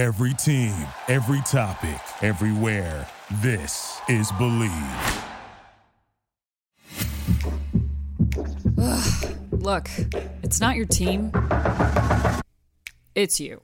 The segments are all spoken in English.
Every team, every topic, everywhere. This is Bleav. Look, it's not your team, it's you.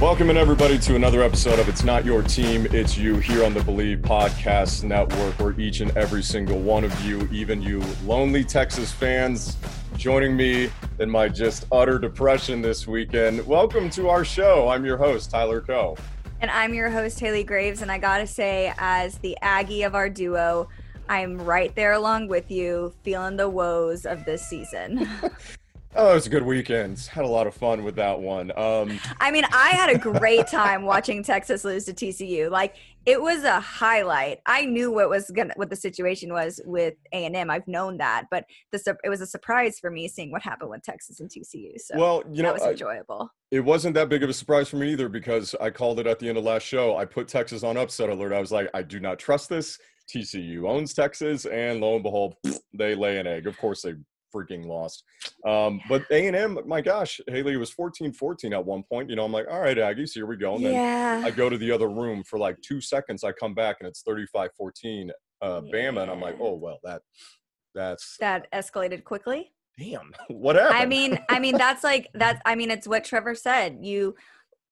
Welcome everybody to another episode of It's Not Your Team, It's You here on the Bleav Podcast Network, where each and every single one of you, even you lonely Texas fans, joining me in my just utter depression this weekend. Welcome to our show. I'm your host, Tyler Coe. And I'm your host, Haley Graves. And I gotta say, as the Aggie of our duo, I'm right there along with you, feeling the woes of this season. Oh, it was a good weekend. Had a lot of fun with that one. Um, I mean, I had a great time watching Texas lose to TCU. Like it was a highlight. I knew what was gonna what the situation was with A and M. I've known that, but the it was a surprise for me seeing what happened with Texas and TCU. So well, you know, that was enjoyable. I, it wasn't that big of a surprise for me either because I called it at the end of last show. I put Texas on upset alert. I was like, I do not trust this. TCU owns Texas, and lo and behold, they lay an egg. Of course, they freaking lost. Um, but A and M, my gosh, Haley was 14-14 at one point. You know, I'm like, all right, Aggies, here we go. And yeah. then I go to the other room for like two seconds. I come back and it's 35-14 uh, yeah. Bama, and I'm like, oh well, that that's that escalated quickly. Damn, whatever. I mean, I mean, that's like that. I mean, it's what Trevor said. You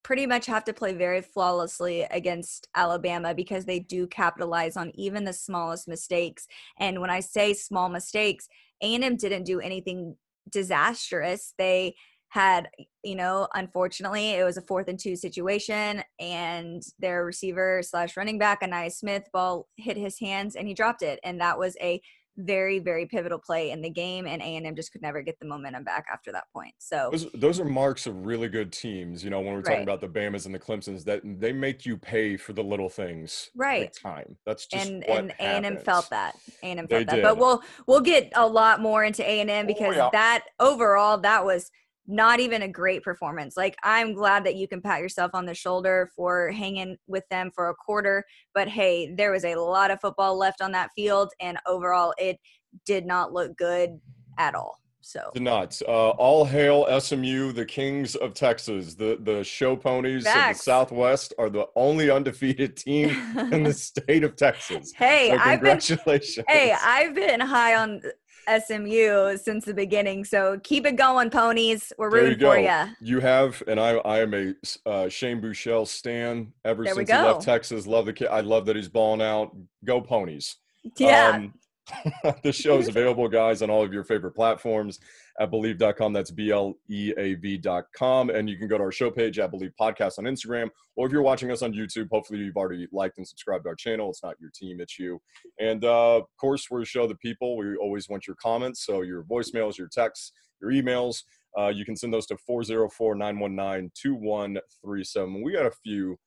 pretty much have to play very flawlessly against Alabama because they do capitalize on even the smallest mistakes. And when I say small mistakes, A&M didn't do anything disastrous. They had, you know, unfortunately, it was a fourth and two situation, and their receiver slash running back, Ainias Smith, ball hit his hands and he dropped it. And that was a very very pivotal play in the game and a&m just could never get the momentum back after that point so those, those are marks of really good teams you know when we're talking right. about the bamas and the clemsons that they make you pay for the little things right time that's just and and a&m felt that a&m felt they that did. but we'll we'll get a lot more into a&m oh, because oh, yeah. that overall that was not even a great performance. Like I'm glad that you can pat yourself on the shoulder for hanging with them for a quarter, but hey, there was a lot of football left on that field and overall it did not look good at all. So the nuts. Uh, all hail SMU, the kings of Texas. The the show ponies Facts. of the Southwest are the only undefeated team in the state of Texas. Hey, so I've been congratulations. Hey, I've been high on SMU since the beginning. So keep it going, ponies. We're There you rooting for you. You have, and I, I am a uh, Shane Buechele stan ever There since he left. Texas. Love the kid. I love that he's balling out. Go ponies. Yeah. Um, the show is available, guys, on all of your favorite platforms at bleav.com. That's B L E A V.com. And you can go to our show page at Bleav Podcast on Instagram. Or if you're watching us on YouTube, hopefully you've already liked and subscribed to our channel. It's not your team, it's you. And uh, of course, we're a show the people. We always want your comments. So your voicemails, your texts, your emails. Uh, you can send those to 404 919 2137. We got a few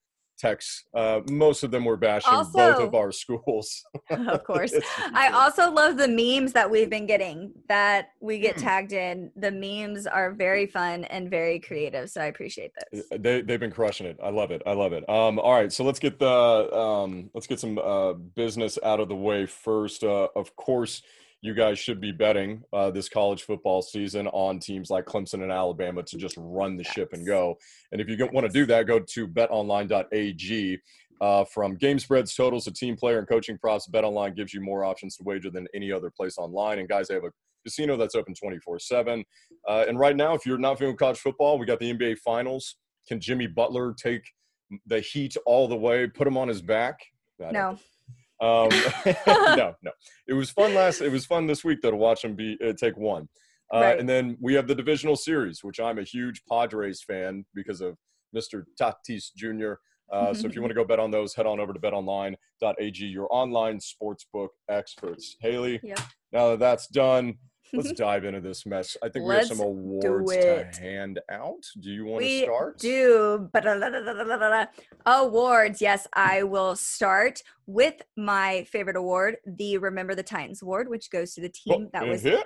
texts. Uh, most of them were bashing both of our schools. of course. I also love the memes that we've been getting that we get Hmm. tagged in. The memes are very fun and very creative. So I appreciate this. Uh, They they've been crushing it. I love it. I love it. Um, all right, so let's get the um, let's get some uh, business out of the way first. Uh, of course, you guys should be betting uh, this college football season on teams like Clemson and Alabama to just run the ship and go. And if you want to do that, go to betonline.ag. Uh, from game spreads, totals, to team player and coaching props, BetOnline gives you more options to wager than any other place online. And guys, they have a casino that's open 24 7. Uh, and right now, if you're not feeling college football, we got the NBA Finals. Can Jimmy Butler take the heat all the way, put him on his back? No. Um, no, no. It was fun last. It was fun this week though to watch them be uh, take one. Uh, Right. And then we have the divisional series, which I'm a huge Padres fan because of Mr. Tatis Jr. Uh, so if you want to go bet on those, head on over to betonline.ag, your online sportsbook experts. Haley, yeah. now that that's done, let's dive into this mess. I think we have some awards to hand out. Do you want to we start? do ba-da-da-da-da-da-da. awards. Yes, I will start with my favorite award, the Remember the Titans award, which goes to the team that was Mhm.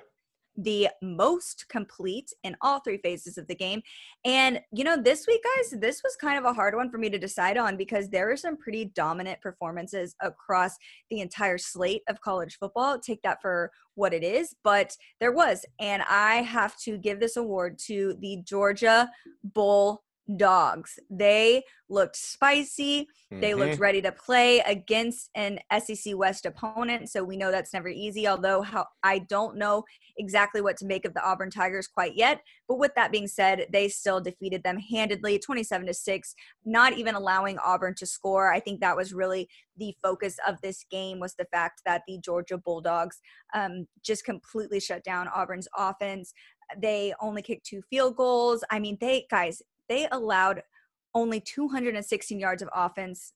The most complete in all three phases of the game. And, you know, this week, guys, this was kind of a hard one for me to decide on because there were some pretty dominant performances across the entire slate of college football. Take that for what it is, but there was. And I have to give this award to the Georgia Bull dogs. They looked spicy. They Mhm. looked ready to play against an SEC West opponent. So we know that's never easy, although how I don't know exactly what to make of the Auburn Tigers quite yet. But with that being said, they still defeated them handedly, 27 to 6, not even allowing Auburn to score. I think that was really the focus of this game was the fact that the Georgia Bulldogs um, just completely shut down Auburn's offense. They only kicked two field goals. I mean, they guys, they allowed only 216 yards of offense.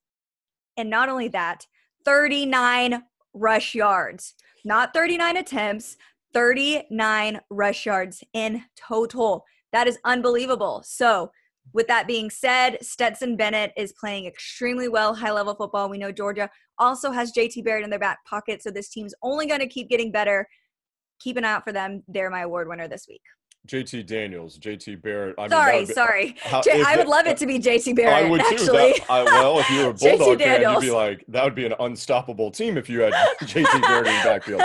And not only that, 39 rush yards. Not 39 attempts, 39 rush yards in total. That is unbelievable. So, with that being said, Stetson Bennett is playing extremely well, high level football. We know Georgia also has JT Barrett in their back pocket. So, this team's only going to keep getting better. Keep an eye out for them. They're my award winner this week. JT Daniels, JT Barrett. I mean, sorry, be- sorry. how- J- I would it- love it to be JT Barrett, I would too. actually. That, I, well, if you were a Bulldog fan, you'd be like, that would be an unstoppable team if you had JT Barrett in the backfield.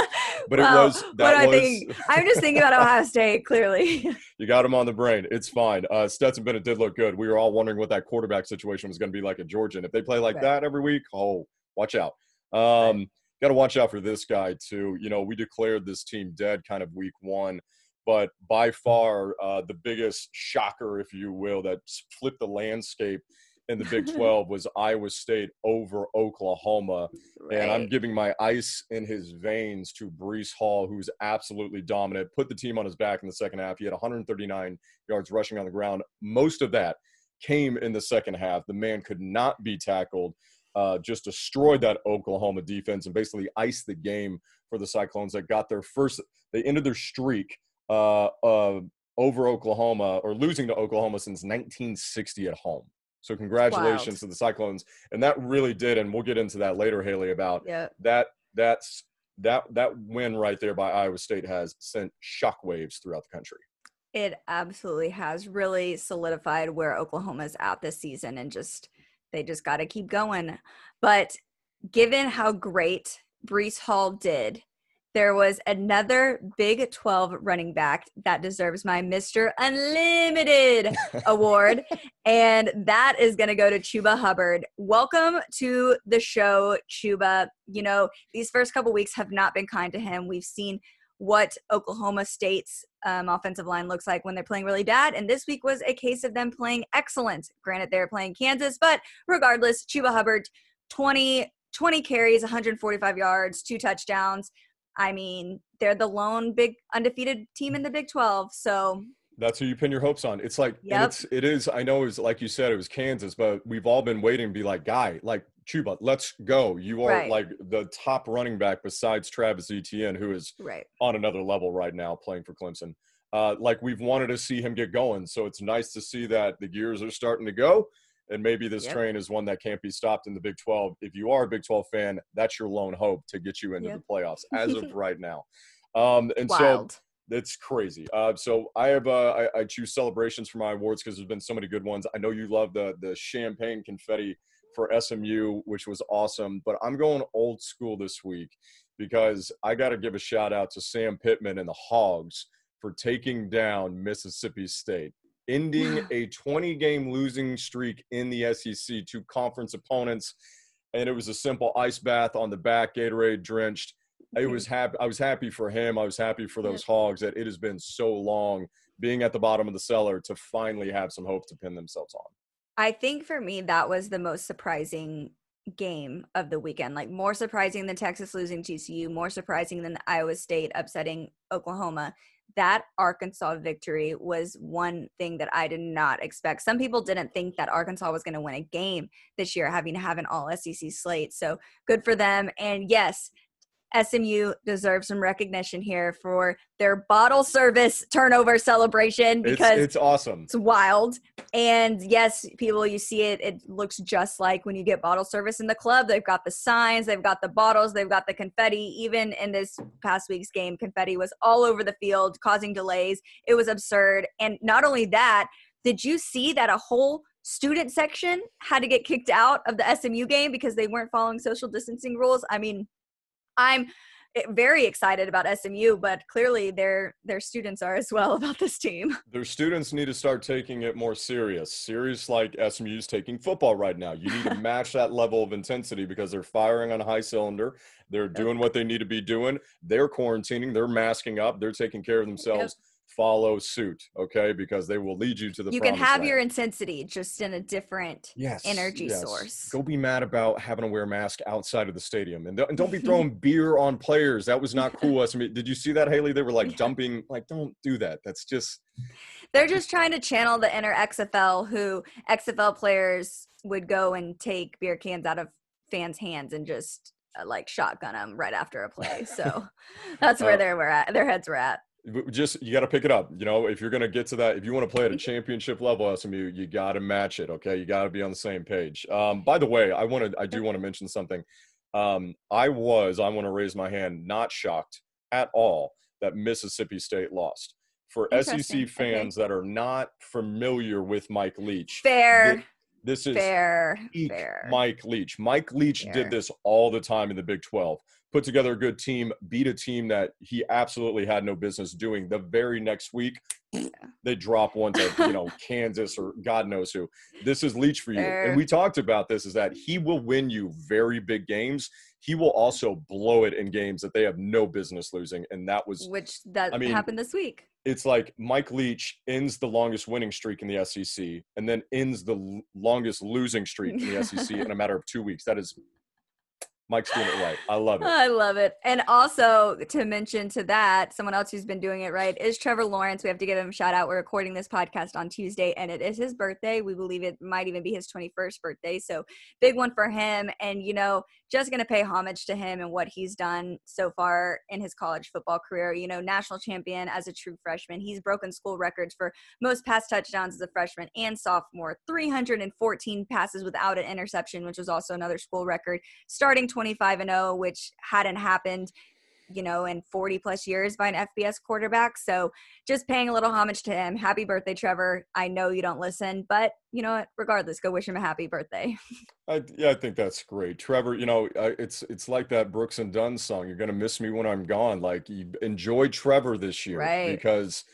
But it Well, was what that I was thinking? I'm just thinking about Ohio State, clearly. you got him on the brain. It's fine. Uh, Stetson Bennett did look good. We were all wondering what that quarterback situation was going to be like at Georgia. And if they play like Right. that every week, oh, watch out. Um, Got to watch out for this guy too. You know, we declared this team dead kind of week one, but by far uh, the biggest shocker, if you will, that flipped the landscape in the Big 12 was Iowa State over Oklahoma. And I'm giving my ice in his veins to Breece Hall, who's absolutely dominant. Put the team on his back in the second half. He had 139 yards rushing on the ground. Most of that came in the second half. The man could not be tackled. Uh, just destroyed that Oklahoma defense and basically iced the game for the Cyclones that got their first. They ended their streak uh, uh, over Oklahoma or losing to Oklahoma since 1960 at home. So congratulations to the Cyclones, and that really did. And we'll get into that later, Haley, about Yeah. that. That's that that win right there by Iowa State has sent shockwaves throughout the country. It absolutely has really solidified where Oklahoma's at this season and just they just got to keep going. But given how great Breece Hall did, there was another Big 12 running back that deserves my Mr. Unlimited award, and that is going to go to Chuba Hubbard. Welcome to the show, Chuba. You know, these first couple weeks have not been kind to him. We've seen what Oklahoma State's um, offensive line looks like when they're playing really bad. And this week was a case of them playing excellent. Granted, they're playing Kansas, but regardless, Chuba Hubbard, 20, 20 carries, 145 yards, two touchdowns. I mean, they're the lone big undefeated team in the Big 12. So, That's who you pin your hopes on. It's like Yep. it's it is. I know it was like you said, it was Kansas, but we've all been waiting to be like, guy, like Chuba, let's go. You are Right. like the top running back besides Travis Etienne, who is right. on another level right now playing for Clemson. Uh, like we've wanted to see him get going, so it's nice to see that the gears are starting to go, and maybe this Yep. train is one that can't be stopped in the Big 12. If you are a Big 12 fan, that's your lone hope to get you into Yep. the playoffs as of right now. Um, and so Wild. it's crazy. Uh, so I have uh, I, I choose celebrations for my awards because there's been so many good ones. I know you love the the champagne confetti for SMU, which was awesome. But I'm going old school this week because I got to give a shout out to Sam Pittman and the Hogs for taking down Mississippi State, ending a 20 game losing streak in the SEC to conference opponents. And it was a simple ice bath on the back, Gatorade drenched. It was happy. I was happy for him. I was happy for those Hogs that it has been so long being at the bottom of the cellar to finally have some hope to pin themselves on. I think for me, that was the most surprising game of the weekend. Like more surprising than Texas losing TCU, more surprising than Iowa State upsetting Oklahoma. That Arkansas victory was one thing that I did not expect. Some people didn't think that Arkansas was going to win a game this year, having to have an all SEC slate. So good for them. And yes, SMU deserves some recognition here for their bottle service turnover celebration It's, because it's awesome. it's wild. And yes, people, you see it, it looks just like when you get bottle service in the club. They've got the signs, they've got the bottles, they've got the confetti. Even in this past week's game, confetti was all over the field, causing delays. It was absurd. And not only that, did you see that a whole student section had to get kicked out of the SMU game because they weren't following social distancing rules? I mean, I'm eh, very excited about SMU, but clearly their their students are as well about this team. Their students need to start taking it more serious. Serious like SMU's taking football right now. You need to match that level of intensity because they're firing on a high cylinder. They're doing what they need to be doing. They're quarantining. They're masking up. They're taking care of themselves. Yep follow suit, okay? Because they will lead you to the. You can have land. your intensity just in a different yes, energy yes. source. Go be mad about having to wear a mask outside of the stadium, and, and don't be throwing beer on players. That was not cool. I mean, did you see that, Haley? They were like yeah. dumping. Like, don't do that. That's just. They're just trying to channel the inner XFL, who XFL players would go and take beer cans out of fans' hands and just uh, like shotgun them right after a play. So that's where uh, they were at. Their heads were at just you got to pick it up. You know, if you're going to get to that, if you want to play at a championship level, SMU, you got to match it. Okay, you got to be on the same page. Um, by the way, I want to, I do want to mention something. Um, I was, I want to raise my hand, not shocked at all that Mississippi State lost. For SEC fans okay. that are not familiar with Mike Leach, fair. This, this is fair, fair. Mike Leach. Mike Leach fair. did this all the time in the Big 12 put together a good team, beat a team that he absolutely had no business doing. The very next week, yeah. they drop one to you know Kansas or God knows who. This is Leach for you, and we er. talked about this. Is that he will win you very big games. He will also blow it in games that they have no business losing, and that was which that I mean, happened this week. It's like Mike Leach ends the longest winning streak in the SEC, and then ends the longest losing streak in the SEC in a matter of two weeks. That is Mike's doing it right. I love it. I love it. And also to mention to that, someone else who's been doing it right is Trevor Lawrence. We have to give him a shout out. We're recording this podcast on Tuesday and it is his birthday. We believe it might even be his 21st birthday. So big one for him. And, you know, just going to pay homage to him and what he's done so far in his college football career. You know, national champion as a true freshman. He's broken school records for most pass touchdowns as a freshman and sophomore, 314 passes without an interception, which was also another school record. Starting 25 and 0, which hadn't happened you know, in 40 plus years by an FBS quarterback. So just paying a little homage to him. Happy birthday, Trevor. I know you don't listen, but you know what? Regardless, go wish him a happy birthday. I, yeah, I think that's great. Trevor, you know, it's it's like that Brooks and Dunn song. You're going to miss me when I'm gone. Like, you enjoy Trevor this year. Right. Because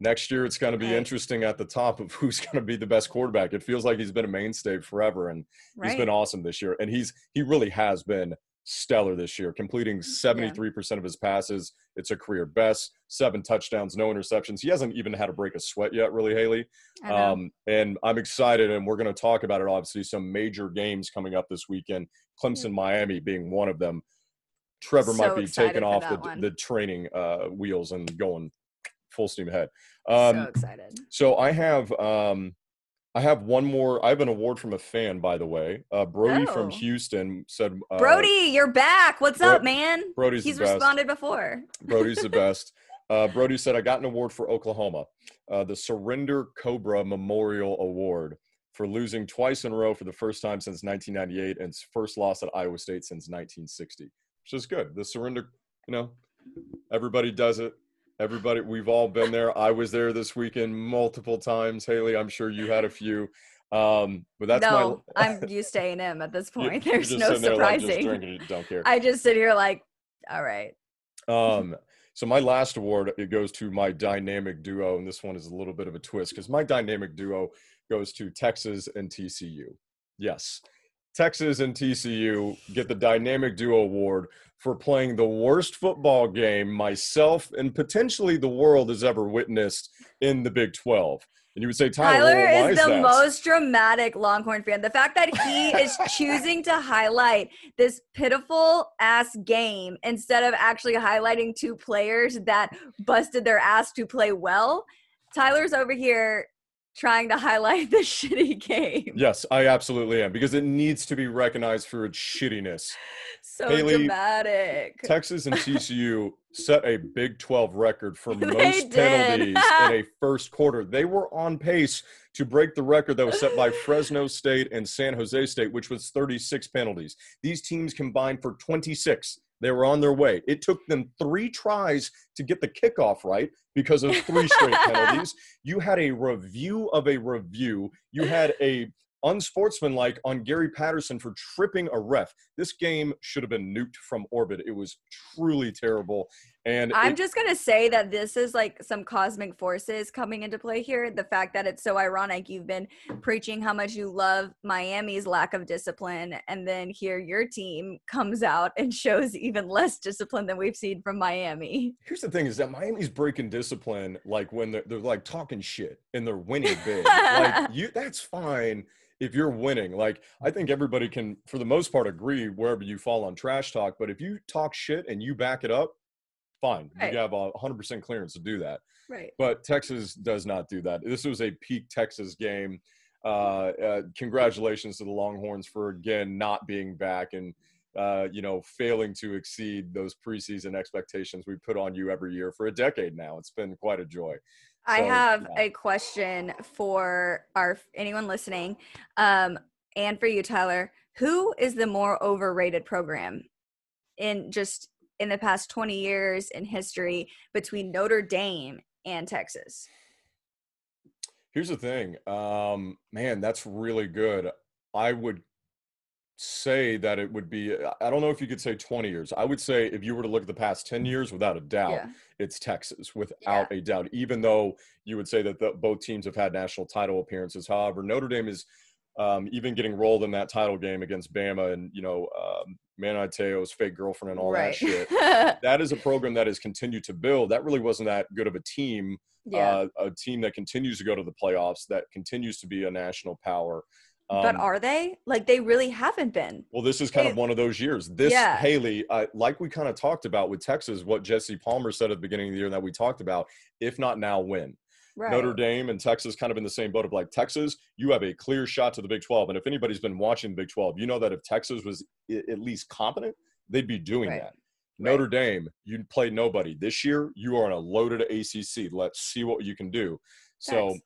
next year it's going to be right. interesting at the top of who's going to be the best quarterback. It feels like he's been a mainstay forever and right. he's been awesome this year. And he's he really has been stellar this year, completing 73% yeah. of his passes. It's a career best, seven touchdowns, no interceptions. He hasn't even had to break a sweat yet, really, Haley. Um, and I'm excited, and we're going to talk about it, obviously, some major games coming up this weekend, Clemson, Miami being one of them. Trevor so might be taking off the, the training uh, wheels and going full steam ahead. Um, so excited. So I have um, I have one more. I have an award from a fan, by the way. Uh, Brody oh. from Houston said, uh, "Brody, you're back. What's Bro- up, man?" Brody's he's responded before. Brody's the best. Uh, Brody said, "I got an award for Oklahoma, uh, the Surrender Cobra Memorial Award for losing twice in a row for the first time since 1998 and first loss at Iowa State since 1960, which is good. The surrender, you know, everybody does it. Everybody, we've all been there. I was there this weekend multiple times. Haley, I'm sure you had a few. Um, but that's no, my. I'm used to A&M at this point. There's no surprising. Like drinking, don't care. I just sit here like, all right. Um, so my last award it goes to my dynamic duo, and this one is a little bit of a twist because my dynamic duo goes to Texas and TCU. Yes, Texas and TCU get the Dynamic Duo Award for playing the worst football game myself and potentially the world has ever witnessed in the Big 12. And you would say, Tyler, Tyler well, is, is the that? most dramatic Longhorn fan. The fact that he is choosing to highlight this pitiful ass game instead of actually highlighting two players that busted their ass to play well. Tyler's over here trying to highlight the shitty game. Yes, I absolutely am because it needs to be recognized for its shittiness. So Haley, dramatic. Texas and TCU set a Big 12 record for most penalties in a first quarter. They were on pace to break the record that was set by Fresno State and San Jose State, which was 36 penalties. These teams combined for 26. They were on their way. It took them three tries to get the kickoff right because of three straight penalties. You had a review of a review. You had a unsportsmanlike on Gary Patterson for tripping a ref. This game should have been nuked from orbit. It was truly terrible. And I'm it- just gonna say that this is like some cosmic forces coming into play here. The fact that it's so ironic. You've been preaching how much you love Miami's lack of discipline, and then here your team comes out and shows even less discipline than we've seen from Miami. Here's the thing: is that Miami's breaking discipline, like when they're, they're like talking shit and they're winning big. like you, that's fine if you're winning. Like I think everybody can, for the most part, agree wherever you fall on trash talk. But if you talk shit and you back it up, fine, Right. you have a 100% clearance to do that. Right. But Texas does not do that. This was a peak Texas game. Uh, uh, congratulations to the Longhorns for again not being back and uh, you know failing to exceed those preseason expectations we put on you every year for a decade now. It's been quite a joy. I So, have yeah. a question for our anyone listening, um, and for you, Tyler. Who is the more overrated program in just in the past 20 years in history between Notre Dame and Texas? Here's the thing, um, man, that's really good. I would say that it would be. I don't know if you could say 20 years. I would say if you were to look at the past 10 years, without a doubt, Yeah. it's Texas without a doubt, even though you would say that the, both teams have had national title appearances. However, Notre Dame is um, even getting rolled in that title game against Bama and, you know, um, Manti Te'o's fake girlfriend and all that shit. That is a program that has continued to build. That really wasn't that good of a team, yeah. uh, a team that continues to go to the playoffs, that continues to be a national power. but Um, are they? Like they really haven't been. well, this is kind of one of those years. This Yeah. Haley, uh, like we kind of talked about with Texas, what Jesse Palmer said at the beginning of the year, that we talked about. If not now, when? Right. Notre Dame and Texas kind of in the same boat of like Texas, you have a clear shot to the Big 12. And if anybody's been watching the Big 12, you know that if Texas was at least competent, they'd be doing Right. that. Notre Dame, you play nobody. This year, you are in a loaded ACC. Let's see what you can do. So.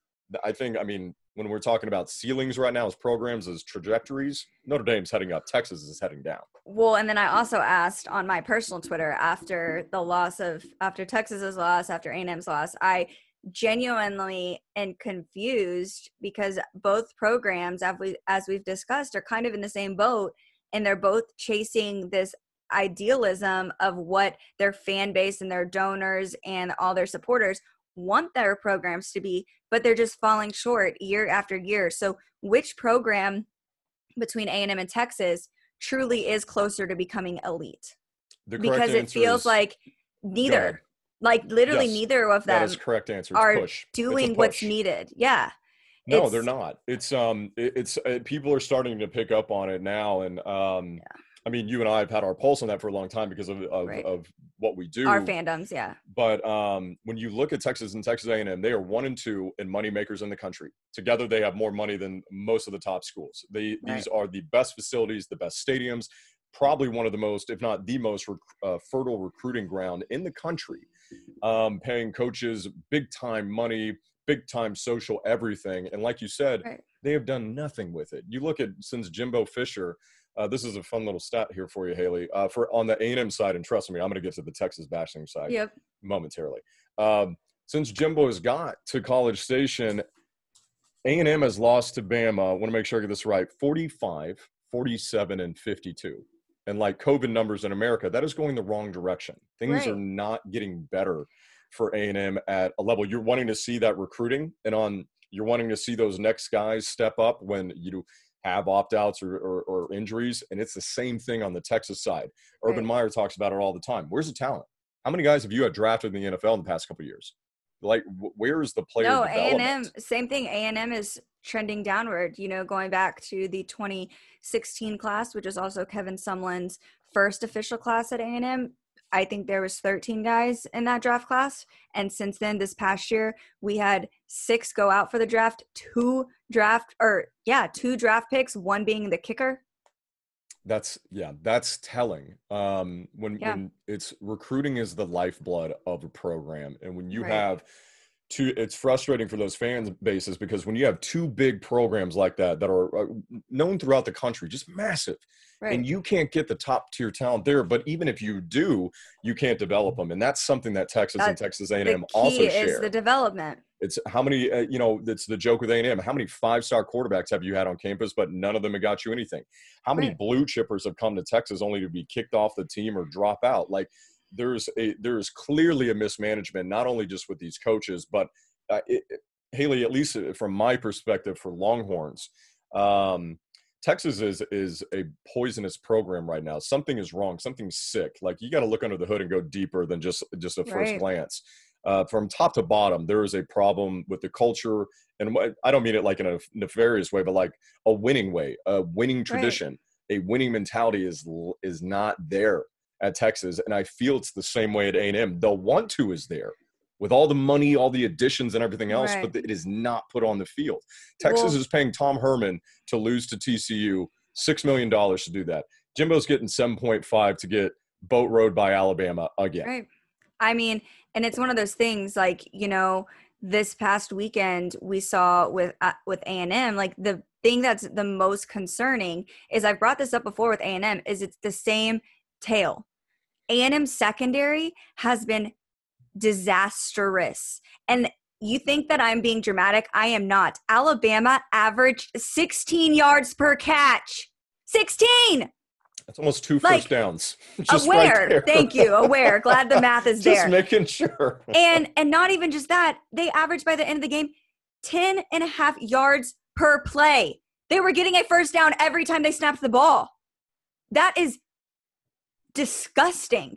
I think, I mean, when we're talking about ceilings right now as programs, as trajectories, Notre Dame's heading up, Texas is heading down. Well, and then I also asked on my personal Twitter after the loss of after Texas's loss, after A&M's loss, I genuinely and confused because both programs, as we as we've discussed, are kind of in the same boat, and they're both chasing this idealism of what their fan base and their donors and all their supporters want their programs to be, but they're just falling short year after year. So, which program between A&M and Texas truly is closer to becoming elite? Because it feels is- like neither, like literally Yes, neither of that them is correct answer. It's are push. A doing what's needed. Yeah. No, It's- they're not. It's um, it, it's uh, people are starting to pick up on it now, and um, I mean, you and I have had our pulse on that for a long time because of of, Right. of what we do. Our fandoms, yeah. But um, when you look at Texas and Texas A&M, they are one and two in money makers in the country. Together, they have more money than most of the top schools. They, These are the best facilities, the best stadiums, probably one of the most, if not the most, rec- uh, fertile recruiting ground in the country. Um, paying coaches big time money, big time social everything, and like you said, Right. they have done nothing with it. You look at since Jimbo Fisher. Uh, this is a fun little stat here for you, Haley. Uh, for on the A&M side, and trust me, I'm going to get to the Texas bashing side Yep. momentarily. Um, since Jimbo has got to College Station, A&M has lost to Bama. I want to make sure I get this right 45, 47, and 52. And like COVID numbers in America, that is going the wrong direction. Things are not getting better for A&M at a level. You're wanting to see that recruiting and on you're wanting to see those next guys step up when you have opt-outs or, or, or injuries. And it's the same thing on the Texas side. Urban Right. Meyer talks about it all the time. Where's the talent? How many guys have you had drafted in the NFL in the past couple of years? Like, where is the player no, a&m same thing. A and M is trending downward. You know, going back to the 2016 class, which is also Kevin Sumlin's first official class at A and M. I think there was 13 guys in that draft class, and since then, this past year, we had six go out for the draft, two draft or yeah, two draft picks, one being the kicker. That's yeah, that's telling. Um, when Yeah. when it's recruiting is the lifeblood of a program, and when you Right. have two, it's frustrating for those fan bases because when you have two big programs like that that are uh, known throughout the country, just massive, Right. and you can't get the top tier talent there. But even if you do, you can't develop them, and that's something that Texas and Texas A&M also is the development. It's how many, uh, you know, it's the joke with A&M. How many five-star quarterbacks have you had on campus, but none of them have got you anything? How many Right. blue chippers have come to Texas only to be kicked off the team or drop out? Like there's a there's clearly a mismanagement, not only just with these coaches, but uh, it, Haley, at least uh, from my perspective for Longhorns, um, Texas is is a poisonous program right now. Something is wrong. Something's sick. Like you got to look under the hood and go deeper than just just a first Right. glance. Uh, from top to bottom, there is a problem with the culture, and I don't mean it like in a nefarious way, but like a winning way, a winning tradition, a winning mentality is is not there at Texas, and I feel it's the same way at A and M. The want to is there with all the money, all the additions, and everything else, Right. but it is not put on the field. Texas Well- is paying Tom Herman to lose to TCU six million dollars to do that. Jimbo's getting seven point five to get boat rode by Alabama again. Right. I mean, and it's one of those things like, you know, this past weekend we saw with uh, with A&M like the thing that's the most concerning is I've brought this up before with A&M is it's the same tale. A&M secondary has been disastrous. And you think that I'm being dramatic? I am not. Alabama averaged 16 yards per catch. 16. That's almost two Like, first downs. Just right aware. there. Thank you. Aware. Glad the math is there. Just making sure. and and not even just that they averaged by the end of the game 10 and a half yards per play they were getting a first down every time they snapped the ball that is disgusting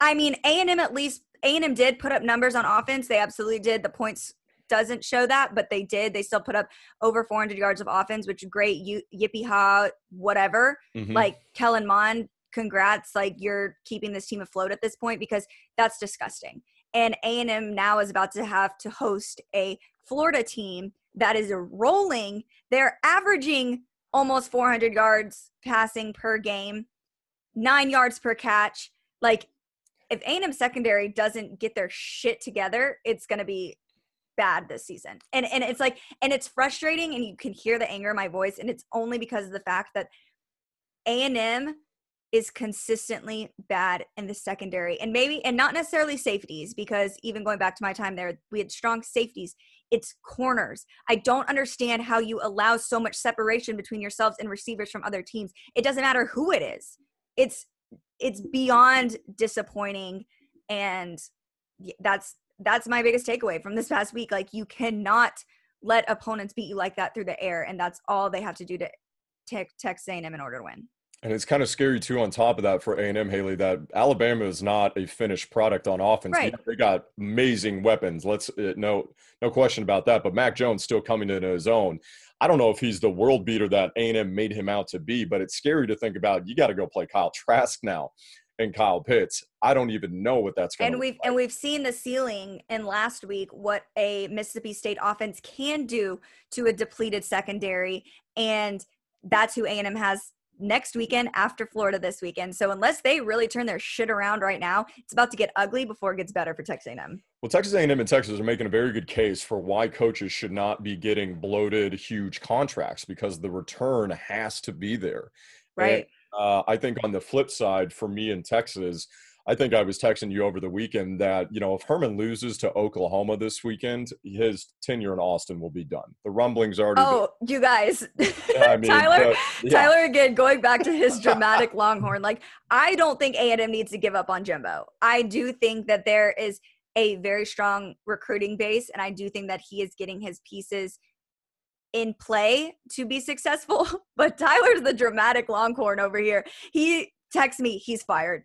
i mean a&m at least a&m did put up numbers on offense they absolutely did the points doesn't show that but they did they still put up over 400 yards of offense which great you yippee ha whatever Mhm. like Kellen Mond, congrats. Like you're keeping this team afloat at this point because that's disgusting. And A&M now is about to have to host a Florida team that is rolling. They're averaging almost 400 yards passing per game, nine yards per catch. Like if A&M secondary doesn't get their shit together, it's going to be bad this season. And and it's like and it's frustrating and you can hear the anger in my voice and it's only because of the fact that a&M is consistently bad in the secondary. And maybe and not necessarily safeties because even going back to my time there we had strong safeties. It's corners. I don't understand how you allow so much separation between yourselves and receivers from other teams. It doesn't matter who it is it's it's beyond disappointing and that's that's my biggest takeaway from this past week like you cannot let opponents beat you like that through the air and that's all they have to do to Tech, Texas A&M in order to win. And it's kind of scary too. On top of that, for A and M, Haley, that Alabama is not a finished product on offense. Right. They got amazing weapons. Let's uh, no no question about that. But Mac Jones still coming into his own. I don't know if he's the world beater that A and M made him out to be, but it's scary to think about. You got to go play Kyle Trask now and Kyle Pitts. I don't even know what that's going to. And we've and we've seen the ceiling in last week what a Mississippi State offense can do to a depleted secondary, and that's who A&M has next weekend after Florida this weekend. So unless they really turn their shit around right now, it's about to get ugly before it gets better for Texas A&M. Well, Texas A&M and Texas are making a very good case for why coaches should not be getting bloated, huge contracts because the return has to be there. Right. Uh, I think on the flip side, for me in Texas, I think I was texting you over the weekend that you know if Herman loses to Oklahoma this weekend, his tenure in Austin will be done. The rumblings already. Oh, you guys, I mean, Tyler, the- yeah. Tyler again going back to his dramatic Longhorn. Like I don't think A&M needs to give up on Jimbo. I do think that there is a very strong recruiting base, and I do think that he is getting his pieces in play to be successful. But Tyler's the dramatic Longhorn over here. He texts me, he's fired.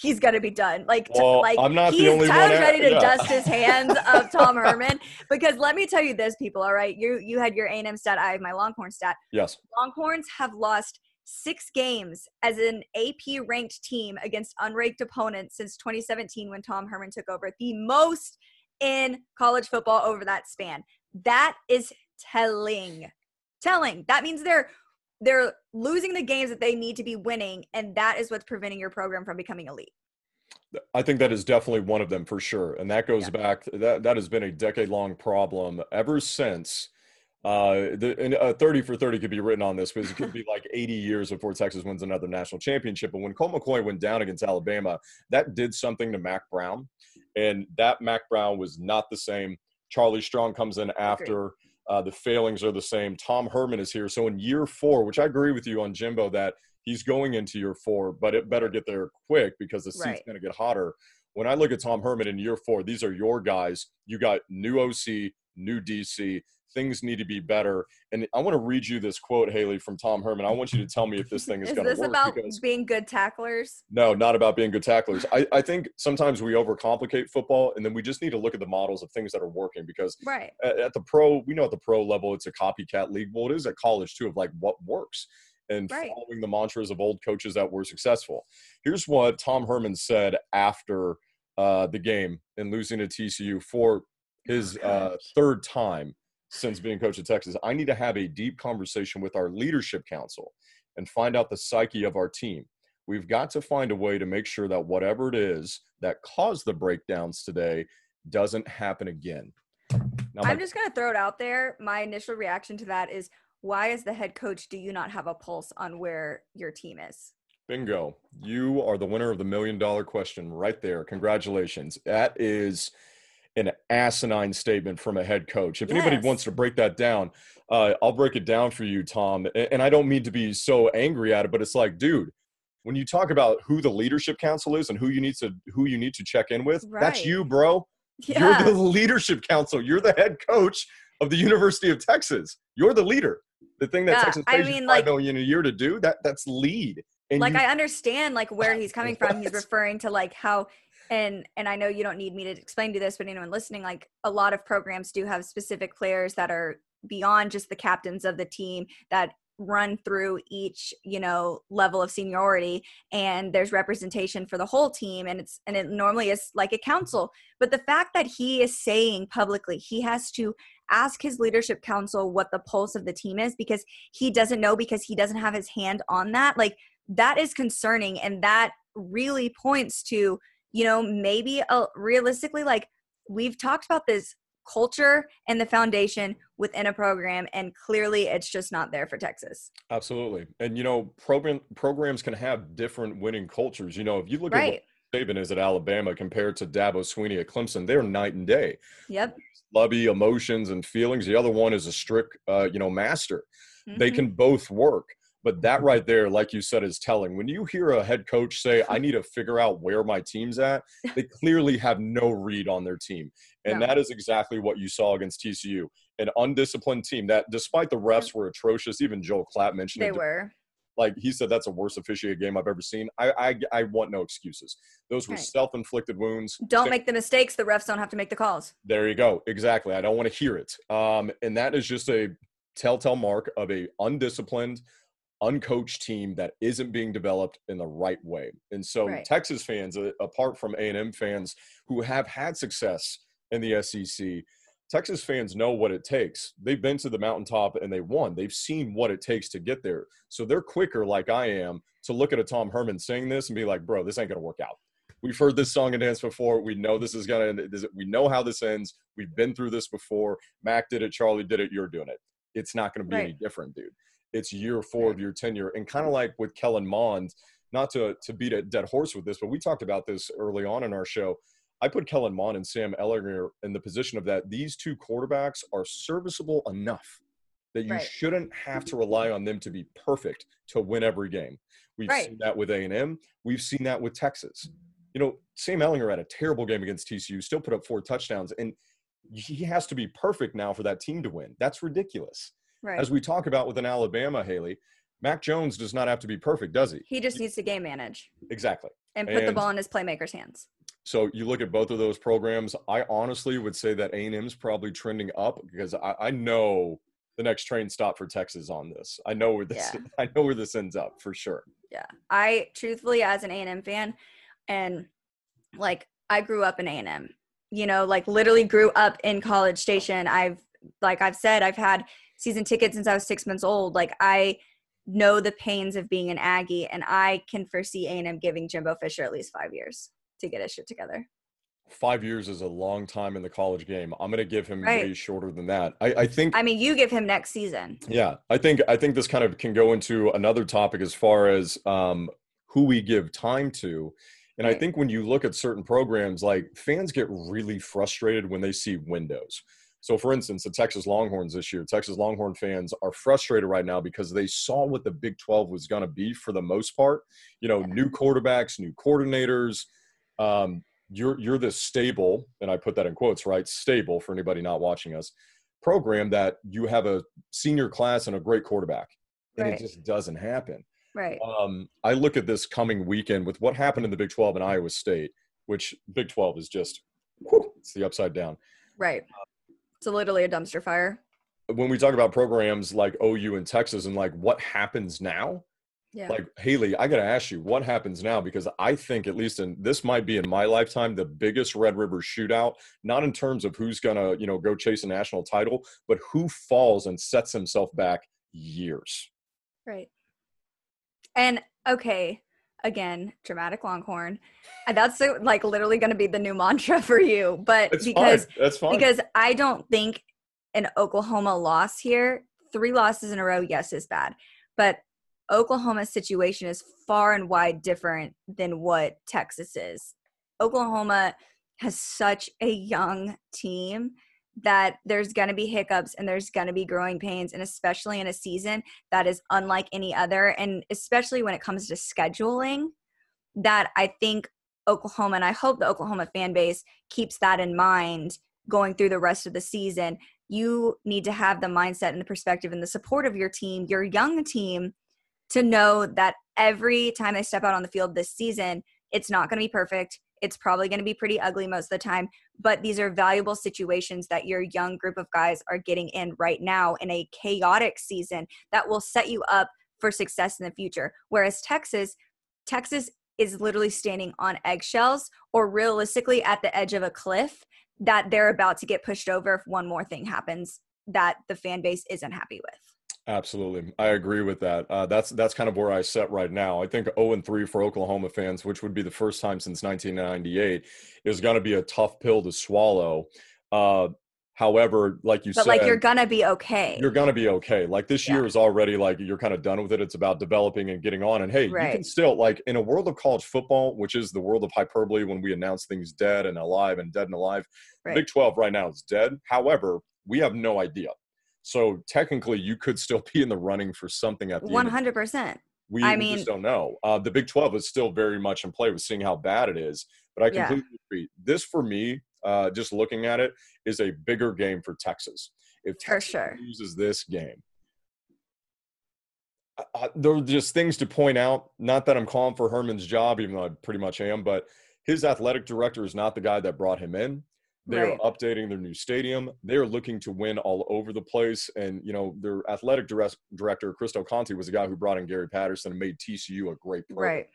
He's gonna be done. Like, t- Well, like I'm not the he's only Tyler's at- ready to yeah. dust his hands of Tom Herman. Because let me tell you this, people. All right, you you had your A&M stat. I have my Longhorn stat. yes, Longhorns have lost six games as an AP ranked team against unranked opponents since 2017 when Tom Herman took over, the most in college football over that span. That is telling. Telling. That means they're they're losing the games that they need to be winning, and that is what's preventing your program from becoming elite. I think that is definitely one of them for sure, and that goes Yeah. back. That that has been a decade-long problem ever since. Uh, the and, uh, 30 for 30 could be written on this because it could be like 80 years before Texas wins another national championship. But when Colt McCoy went down against Alabama, that did something to Mack Brown, and that Mack Brown was not the same Charlie Strong comes in after. Uh, the failings are the same. Tom Herman is here. So in year four, which I agree with you on Jimbo that he's going into year four, but it better get there quick because the seat's Right. going to get hotter. When I look at Tom Herman in year four, these are your guys. You got new OC, new DC. Things need to be better. And I want to read you this quote, Haley, from Tom Herman. I want you to tell me if this thing is, Is going to work. Is this about being good tacklers? no, not about being good tacklers. I, I think sometimes we overcomplicate football, and then we just need to look at the models of things that are working because Right. at, at the pro, we know at the pro level, it's a copycat league. Well, it is at college too, of like what works and Right. following the mantras of old coaches that were successful. Here's what Tom Herman said after uh, the game and losing to TCU for his uh, third time since being coach of Texas. I need to have a deep conversation with our leadership council and find out the psyche of our team. We've got to find a way to make sure that whatever it is that caused the breakdowns today doesn't happen again. Now, my I'm just gonna throw it out there. My initial reaction to that is, why, as the head coach, do you not have a pulse on where your team is? Bingo. You are the winner of the million dollar question right there. Congratulations. That is an asinine statement from a head coach. If anybody wants to break that down, uh, I'll break it down for you, Tom. And I don't mean to be so angry at it, but it's like, dude, when you talk about who the leadership council is and who you need to who you need to check in with, that's you, bro. Yeah. You're the leadership council. You're the head coach of the University of Texas. You're the leader. The thing that Yeah, Texas I pays you five like- million a year to do, that that's lead. And like you, I understand like where he's coming from. He's referring to like how and and I know you don't need me to explain to this, but anyone listening, like a lot of programs do have specific players that are beyond just the captains of the team that run through each you know level of seniority and there's representation for the whole team and it's and it normally is like a council. But the fact that he is saying publicly he has to ask his leadership council what the pulse of the team is because he doesn't know because he doesn't have his hand on that like that is concerning and that really points to you know maybe uh, realistically like we've talked about this culture and the foundation within a program and clearly it's just not there for texas Absolutely. And you know, program programs can have different winning cultures. You know, if you look right at what Saban is at Alabama compared to Dabo Swinney at Clemson, they're night and day. yep Lovey emotions and feelings. The other one is a strict, uh, you know, master. They Mhm. can both work. But that right there, like you said, is telling. When you hear a head coach say, I need to figure out where my team's at, they clearly have no read on their team. And No. that is exactly what you saw against TCU. An undisciplined team that, despite the refs were atrocious, even Joel Klatt mentioned they it were like he said that's the worst officiated game I've ever seen. I I, I want no excuses. Those were Right. self-inflicted wounds. don't make the mistakes the refs don't have to make the calls There you go. Exactly. I don't want to hear it. Um, and that is just a telltale mark of a undisciplined, uncoached team that isn't being developed in the right way. And so Right. Texas fans, uh, apart from A&M fans who have had success in the SEC, Texas fans know what it takes. They've been to the mountaintop and they won. They've seen what it takes to get there. So they're quicker, like I am, to look at a Tom Herman saying this and be like, bro, this ain't going to work out. We've heard this song and dance before. We know this is going to, end. we know how this ends. We've been through this before. Mack did it. Charlie did it. You're doing it. It's not going to be any different, dude. It's year four of your tenure. And kind of like with Kellen Mond, not to, to beat a dead horse with this, but we talked about this early on in our show. I put Kellen Mond and Sam Ehlinger in the position of that these two quarterbacks are serviceable enough that you Right. shouldn't have to rely on them to be perfect to win every game. We've Right. seen that with A&M. We've seen that with Texas. You know, Sam Ehlinger had a terrible game against TCU, still put up four touchdowns, and he has to be perfect now for that team to win. That's ridiculous. Right As we talk about with an Alabama, Haley, Mac Jones does not have to be perfect, does he? he just needs to game manage Exactly. and put the ball in his playmakers hands So you look at both of those programs. I honestly would say that A&M's probably trending up because I, I know the next train stop for Texas on this. I know where this. Yeah. I know where this ends up for sure. yeah i truthfully as an a&m fan and like i grew up in a&m you know like literally grew up in college station i've like i've said i've had season tickets since i was six months old like i know the pains of being an aggie and i can foresee a&m giving jimbo fisher at least five years to get his shit together Five years is a long time in the college game. I'm going to give him Right. way shorter than that. I, I think. i mean you give him next season Yeah, I think I think this kind of can go into another topic as far as um, who we give time to, and I think when you look at certain programs, like fans get really frustrated when they see windows. So, for instance, the Texas Longhorns this year, Texas Longhorn fans are frustrated right now because they saw what the Big 12 was going to be for the most part. You know, new quarterbacks, new coordinators. Um, you're you're this stable, and I put that in quotes, right? Stable for anybody not watching us. Program that you have a senior class and a great quarterback, and Right. it just doesn't happen. Right. Um, I look at this coming weekend with what happened in the Big 12 in Iowa State, which Big 12 is just whew, it's the upside down. Right. It's literally a dumpster fire. When we talk about programs like OU and Texas and like what happens now, Yeah. like Haley, I got to ask you what happens now because I think at least in this might be in my lifetime the biggest Red River shootout, not in terms of who's gonna you know go chase a national title, but who falls and sets himself back years. Right. And okay, again, dramatic longhorn. That's like literally going to be the new mantra for you. But because fine. That's fine. because I don't think an Oklahoma loss here, three losses in a row, yes, is bad. But Oklahoma's situation is far and wide different than what Texas is. Oklahoma has such a young team that there's going to be hiccups and there's going to be growing pains and especially in a season that is unlike any other and especially when it comes to scheduling that I think Oklahoma and I hope the Oklahoma fan base keeps that in mind going through the rest of the season. You need to have the mindset and the perspective and the support of your team, your young team, to know that every time they step out on the field this season, it's not going to be perfect. It's probably going to be pretty ugly most of the time, but these are valuable situations that your young group of guys are getting in right now in a chaotic season that will set you up for success in the future. Whereas Texas, Texas is literally standing on eggshells or realistically at the edge of a cliff that they're about to get pushed over if one more thing happens that the fan base isn't happy with. Absolutely, I agree with that. Uh, that's that's kind of where I set right now. I think 0 and 3 for Oklahoma fans, which would be the first time since 1998, is going to be a tough pill to swallow. Uh, however, like you But said, like you're gonna be okay. you're going to be okay. Like this Yeah. year is already like you're kind of done with it. It's about developing and getting on. And hey, you can still like in a world of college football, which is the world of hyperbole when we announce things dead and alive and dead and alive. Right. Big 12 right now is dead. However, we have no idea. So technically, you could still be in the running for something at the end. hundred percent. We, I we mean- just don't know. Uh, the Big 12 is still very much in play with seeing how bad it is. But I Yeah. completely agree. This, for me, uh, just looking at it, is a bigger game for Texas. If For Texas sure. loses this game, uh, uh, there are just things to point out. Not that I'm calling for Herman's job, even though I pretty much am, but his athletic director is not the guy that brought him in. They're updating their new stadium. They're looking to win all over the place. And, you know, their athletic direct- director, Chris Del Conte, was the guy who brought in Gary Patterson and made TCU a great program. Right.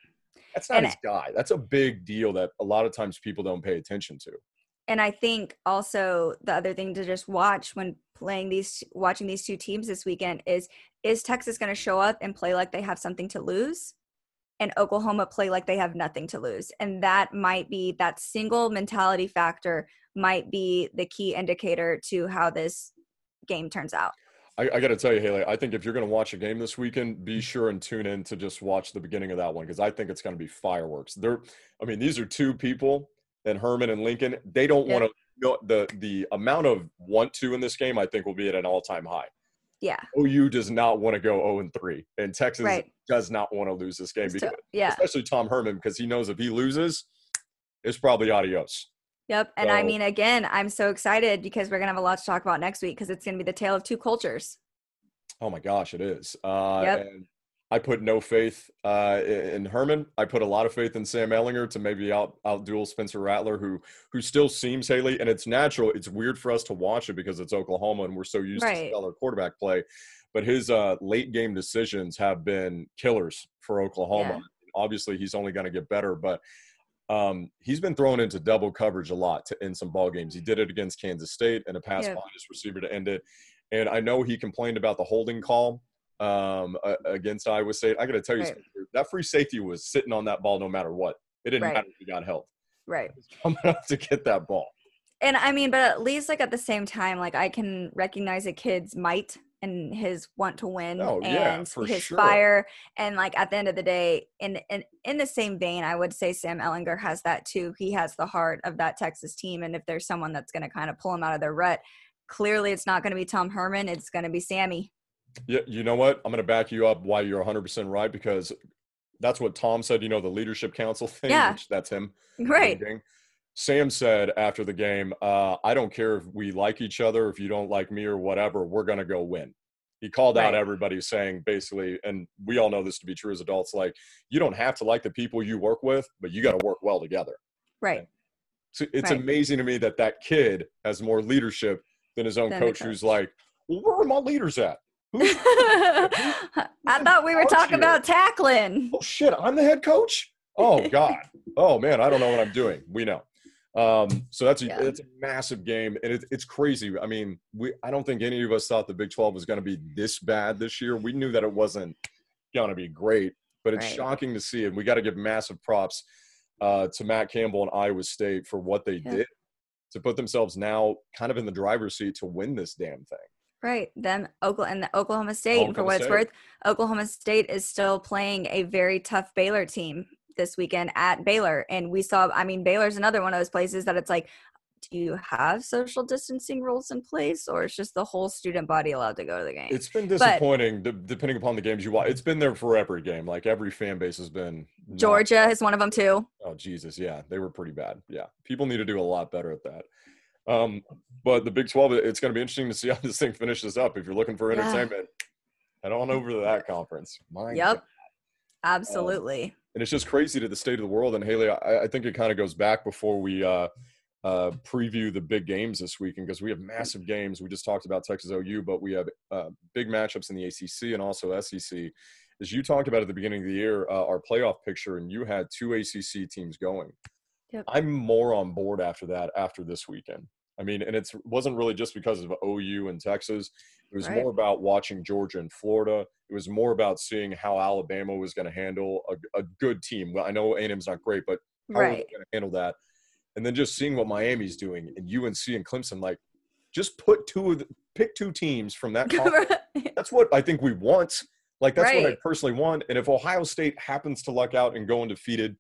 That's not And his guy. That's a big deal that a lot of times people don't pay attention to. And I think also the other thing to just watch when playing these watching these two teams this weekend is is Texas going to show up and play like they have something to lose and Oklahoma play like they have nothing to lose. And that might be that single mentality factor might be the key indicator to how this game turns out. I, I got to tell you, Haley, I think if you're going to watch a game this weekend, be sure and tune in to just watch the beginning of that one because I think it's going to be fireworks. They're, I mean, these are two people, and Herman and Lincoln. They don't Yeah. want to. know The the amount of want to in this game, I think, will be at an all time high. Yeah. OU does not want to go 0 and 3, and Texas Right. does not want to lose this game, So- because, yeah. especially Tom Herman, because he knows if he loses, it's probably adios. Yep. And I mean again, I'm so excited because we're going to have a lot to talk about next week because it's going to be the tale of two cultures. Oh my gosh, it is. Uh, Yep. And I put no faith uh, in Herman. I put a lot of faith in Sam Ehlinger to maybe out outduel Spencer Rattler, who who still seems Haley. And it's natural. It's weird for us to watch it because it's Oklahoma and we're so used to Right. stellar quarterback play. But his uh, late game decisions have been killers for Oklahoma. Obviously, he's only going to get better, but um, he's been thrown into double coverage a lot to, in some ball games. He did it against Kansas State and a pass Yeah. behind his receiver to end it. And I know he complained about the holding call um, against Iowa State. I got to tell you, Right. That free safety was sitting on that ball no matter what. It didn't Right. matter if he got help. Right. I'm gonna have to get that ball. And I mean, but at least like at the same time, like I can recognize a kid's might and his want to win Oh, yeah, and for his sure. fire. And like at the end of the day, in, in in the same vein, I would say Sam Ehlinger has that too. He has the heart of that Texas team. And if there's someone that's gonna kind of pull him out of their rut, clearly it's not going to be Tom Herman. It's going to be Sammy. Yeah, you know what? I'm going to back you up why you're 100% right because that's what Tom said, you know, the leadership council thing, Yeah. which that's him. Right. Sam said after the game, uh, I don't care if we like each other, if you don't like me or whatever, we're going to go win. He called out everybody saying basically, and we all know this to be true as adults, like, you don't have to like the people you work with, but you got to work well together. Right. So it's Right. amazing to me that that kid has more leadership than his own the coach, who's like, well, where are my leaders at? I thought we were talking here? about tackling. oh shit, I'm the head coach. Oh God. oh man, I don't know what I'm doing. We know. Um, so that's a Yeah. it's a massive game, and it, it's crazy. I mean, we I don't think any of us thought the Big 12 was going to be this bad this year. We knew that it wasn't going to be great, but it's Right. shocking to see, and we got to give massive props uh, to Matt Campbell and Iowa State for what they Yeah. did to put themselves now kind of in the driver's seat to win this damn thing. Right. Them Oklahoma and the Oklahoma State. and for Oklahoma what it's worth, Oklahoma State is still playing a very tough Baylor team this weekend at Baylor. And we saw, I mean, Baylor's another one of those places that it's like, do you have social distancing rules in place or is just the whole student body allowed to go to the game? It's been disappointing de- depending upon the games you watch. It's been there for every game. Like every fan base has been not- Georgia is one of them too. Oh Jesus, yeah, they were pretty bad. Yeah, people need to do a lot better at that. Um, but the Big Twelve, it's going to be interesting to see how this thing finishes up. If you're looking for Yeah. entertainment, head on over to that conference. My Yep. God. Absolutely. and it's just crazy to the state of the world. And Haley, I, I think it kind of goes back before we uh, uh, preview the big games this weekend because we have massive games. We just talked about Texas OU, but we have uh, big matchups in the ACC and also SEC. As you talked about at the beginning of the year, uh, our playoff picture, and you had two ACC teams going. Yep. I'm more on board after that after this weekend. I mean, and it wasn't really just because of OU and Texas. It was Right. more about watching Georgia and Florida. It was more about seeing how Alabama was going to handle a, a good team. Well, I know A&M's not great, but how are they Right. going to handle that? And then just seeing what Miami's doing and UNC and Clemson, like just put two of the, pick two teams from that. that's what I think we want. Like that's what I personally want. And if Ohio State happens to luck out and go undefeated,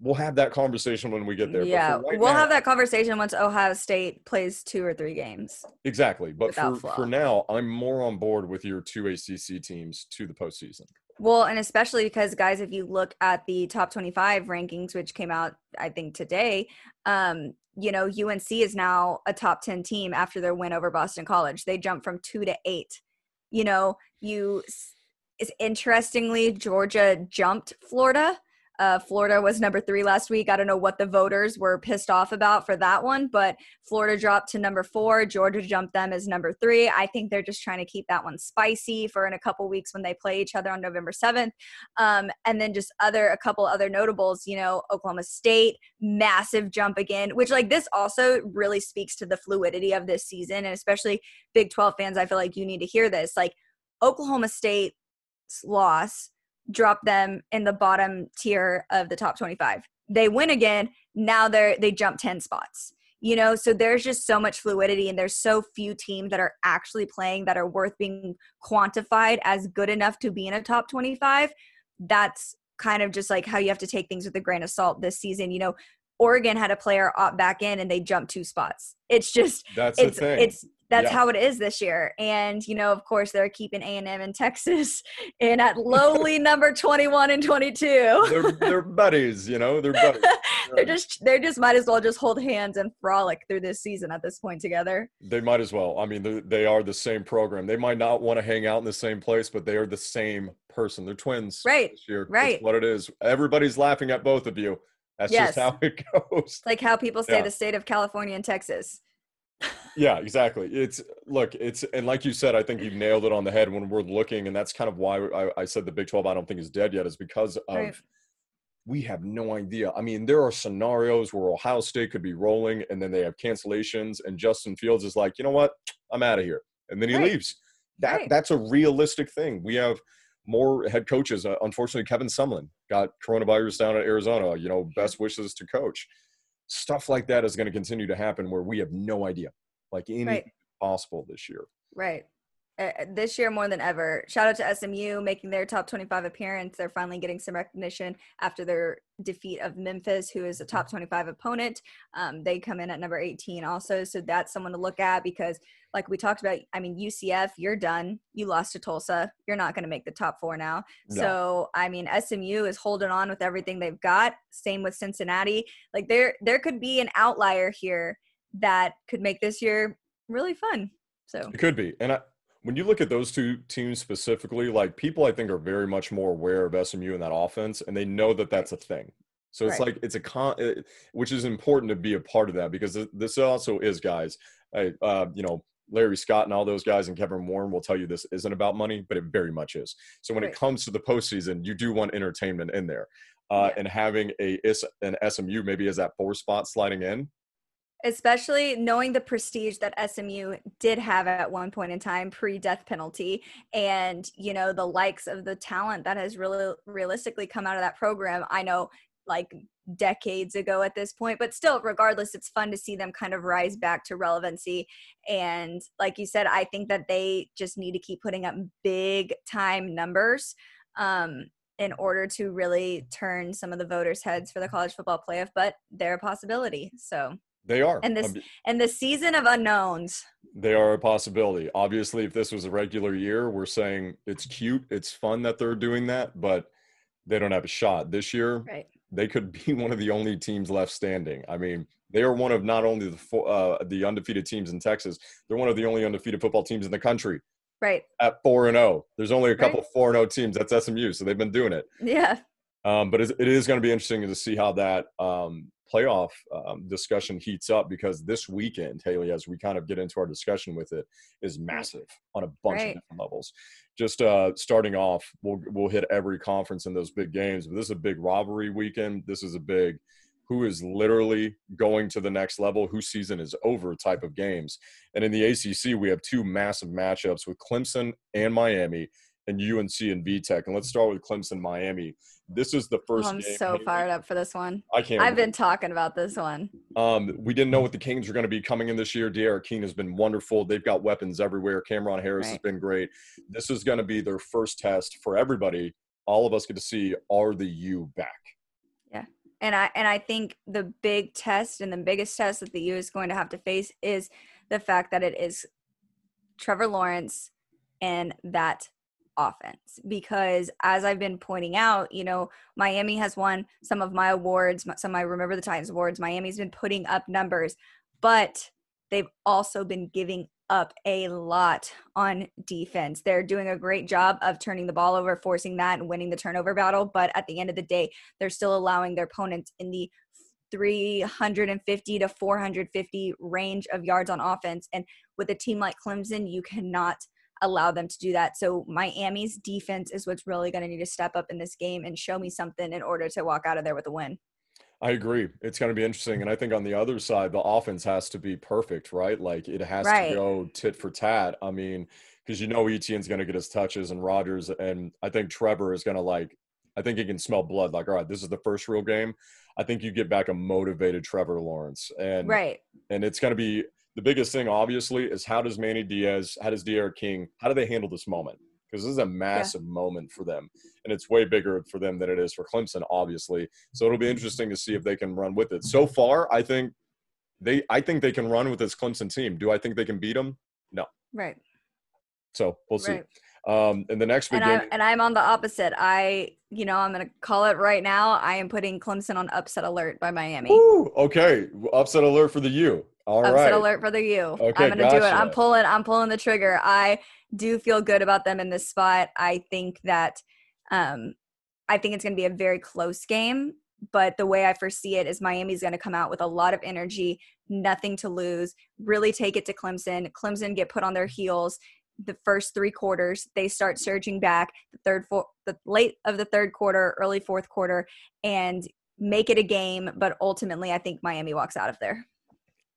we'll have that conversation when we get there. Yeah, right we'll have that conversation once Ohio State plays two or three games. Exactly. But for, flaw. for now, I'm more on board with your two ACC teams to the postseason. Well, and especially because guys, if you look at the top 25 rankings, which came out, I think today, um, you know, UNC is now a top 10 team after their win over Boston College. They jumped from two to eight. You know, you, is interestingly, Georgia jumped Florida. Uh, Florida was number three last week. I don't know what the voters were pissed off about for that one, but Florida dropped to number four. Georgia jumped them as number three. I think they're just trying to keep that one spicy for in a couple weeks when they play each other on November 7th. Um, and then just other, a couple other notables, you know, Oklahoma State, massive jump again, which like this also really speaks to the fluidity of this season. And especially Big 12 fans, I feel like you need to hear this. Like Oklahoma State's loss drop them in the bottom tier of the top 25. They win again. Now they're they jump 10 spots. You know, so there's just so much fluidity and there's so few teams that are actually playing that are worth being quantified as good enough to be in a top 25. That's kind of just like how you have to take things with a grain of salt this season. You know, Oregon had a player opt back in and they jumped two spots. It's just That's it's the thing. it's that's Yeah. how it is this year and you know of course they're keeping a&m in texas in at lowly number 21 and 22 they're, they're buddies, you know, they're buddies. they're just they're just might as well just hold hands and frolic through this season at this point together They might as well. I mean, they- they are the same program. They might not want to hang out in the same place, but they are the same person. They're twins. Right, This year. That's right. what it is. Everybody's laughing at both of you. That's Yes. just how it goes. like how people say Yeah. the state of california and texas Yeah, exactly. It's look, it's and like you said, I think you nailed it on the head when we're looking, and that's kind of why I, I said the Big Twelve I don't think is dead yet, is because of Right. we have no idea. I mean, there are scenarios where Ohio State could be rolling, and then they have cancellations, and Justin Fields is like, you know what, I'm out of here, and then he Right. leaves. That Right. that's a realistic thing. We have more head coaches. Uh, unfortunately, Kevin Sumlin got coronavirus down at Arizona. You know, best wishes to coach. Stuff like that is going to continue to happen where we have no idea, like anything right possible this year. right uh, this year more than ever. Shout out to SMU making their top 25 appearance. They're finally getting some recognition after their defeat of Memphis, who is a top 25 opponent. Um, they come in at number 18 also. So that's someone to look at because, like we talked about, I mean, UCF, you're done. You lost to Tulsa. You're not going to make the top four now. No. So, I mean, SMU is holding on with everything they've got. Same with Cincinnati. Like there, there could be an outlier here that could make this year really fun. So It could be. And I, when you look at those two teams specifically, like people I think are very much more aware of SMU and that offense and they know that that's a thing. So it's Right. like it's a con, it- which is important to be a part of that because this also is guys. Hey, uh, you know, Larry Scott and all those guys and Kevin Warren will tell you this isn't about money, but it very much is. So when Right. it comes to the postseason, you do want entertainment in there, uh, Yeah. and having a is an SMU maybe as that four spot sliding in. Especially knowing the prestige that SMU did have at one point in time pre death penalty and you know the likes of the talent that has really realistically come out of that program I know like decades ago at this point but still regardless it's fun to see them kind of rise back to relevancy. And like you said I think that they just need to keep putting up big time numbers um in order to really turn some of the voters heads for the college football playoff but they're a possibility. So They are. And this- and the season of unknowns. They are a possibility. Obviously, if this was a regular year, we're saying it's cute, it's fun that they're doing that, but they don't have a shot. This year, Right. they could be one of the only teams left standing. I mean, they are one of not only the uh, the undefeated teams in Texas, they're one of the only undefeated football teams in the country Right. at four and zero. There's only a couple four and zero teams. That's SMU, so they've been doing it. Yeah. Um, but it is going to be interesting to see how that um, playoff um, discussion heats up because this weekend, Haley, as we kind of get into our discussion with it, is massive on a bunch Right. of different levels. Just uh, starting off, we'll we'll hit every conference in those big games. But this is a big rivalry weekend. This is a big who is literally going to the next level, whose season is over type of games. And in the ACC, we have two massive matchups with Clemson and Miami and UNC and VTech. And let's start with Clemson Miami. This is the Oh, first I'm game. so fired up for this one. I can't. I've been talking about this one. Um, we didn't know what the Kings were going to be coming in this year. D'Eriq King has been wonderful. They've got weapons everywhere. Cam'Ron Harris has been great. This is going to be their first test for everybody. All of us get to see are the U back? Yeah, and I and I think the big test and the biggest test that the U is going to have to face is the fact that it is Trevor Lawrence and that offense because as I've been pointing out, you know, Miami has won some of my awards, some I Remember the Titans awards. Miami's been putting up numbers, but they've also been giving up a lot on defense. They're doing a great job of turning the ball over, forcing that and winning the turnover battle, but at the end of the day, they're still allowing their opponents in the 350 to 450 range of yards on offense and with a team like Clemson, you cannot allow them to do that. So Miami's defense is what's really going to need to step up in this game and show me something in order to walk out of there with a win. I agree. It's going to be interesting. And I think on the other side, the offense has to be perfect, right? Like it has Right. to go tit for tat. I mean, because you know Etienne's going to get his touches and Rodgers, and I think Trevor is going to like, I think he can smell blood. Like, all right, this is the first real game. I think you get back a motivated Trevor Lawrence. And Right. and it's going to be the biggest thing obviously is how does manny diaz how does D'Eriq king how do they handle this moment because this is a massive moment for them and it's way bigger for them than it is for clemson obviously so it'll be interesting to see if they can run with it so far i think they i think they can run with this clemson team do i think they can beat them No. Right. so we'll see Right. um and the next big And I, and I'm on the opposite. I, you know, I'm going to call it right now. I am putting Clemson on upset alert by Miami. Woo, okay upset alert for the u All right. upset alert for the U. Okay, I'm gonna do it. I'm pulling. I'm pulling the trigger. I do feel good about them in this spot. I think that, um, I think it's gonna be a very close game. But the way I foresee it is Miami's gonna come out with a lot of energy, nothing to lose, really take it to Clemson. Clemson get put on their heels. The first three quarters, they start surging back. The third, four, the late of the third quarter, early fourth quarter, and make it a game. But ultimately, I think Miami walks out of there.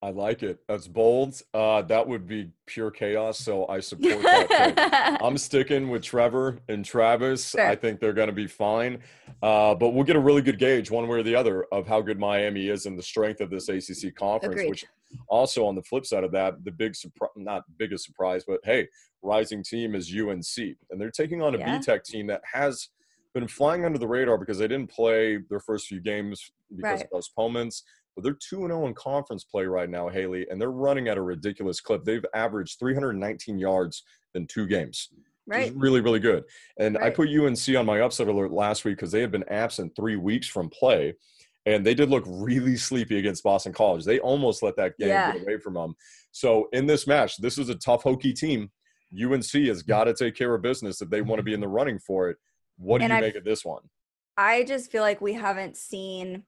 I like it. That's bold. Uh, that would be pure chaos. So I support that. I'm sticking with Trevor and Travis. I think they're going to be fine. Uh, but we'll get a really good gauge, one way or the other, of how good Miami is and the strength of this ACC conference. Agreed. Which also, on the flip side of that, the big surprise, not biggest surprise, but hey, rising team is UNC, and they're taking on a Yeah. Tech team that has been flying under the radar because they didn't play their first few games because Right. of postponements. But they're 2 0 in conference play right now, Haley, and they're running at a ridiculous clip. They've averaged 319 yards in two games which Right. is really, really good. And I put UNC on my upset alert last week because they had been absent three weeks from play. And they did look really sleepy against Boston College. They almost let that game Yeah. get away from them. So in this match, this is a tough Hokie team. UNC has mm-hmm. got to take care of business if they want to be in the running for it. What do And you I- make of this one? I just feel like we haven't seen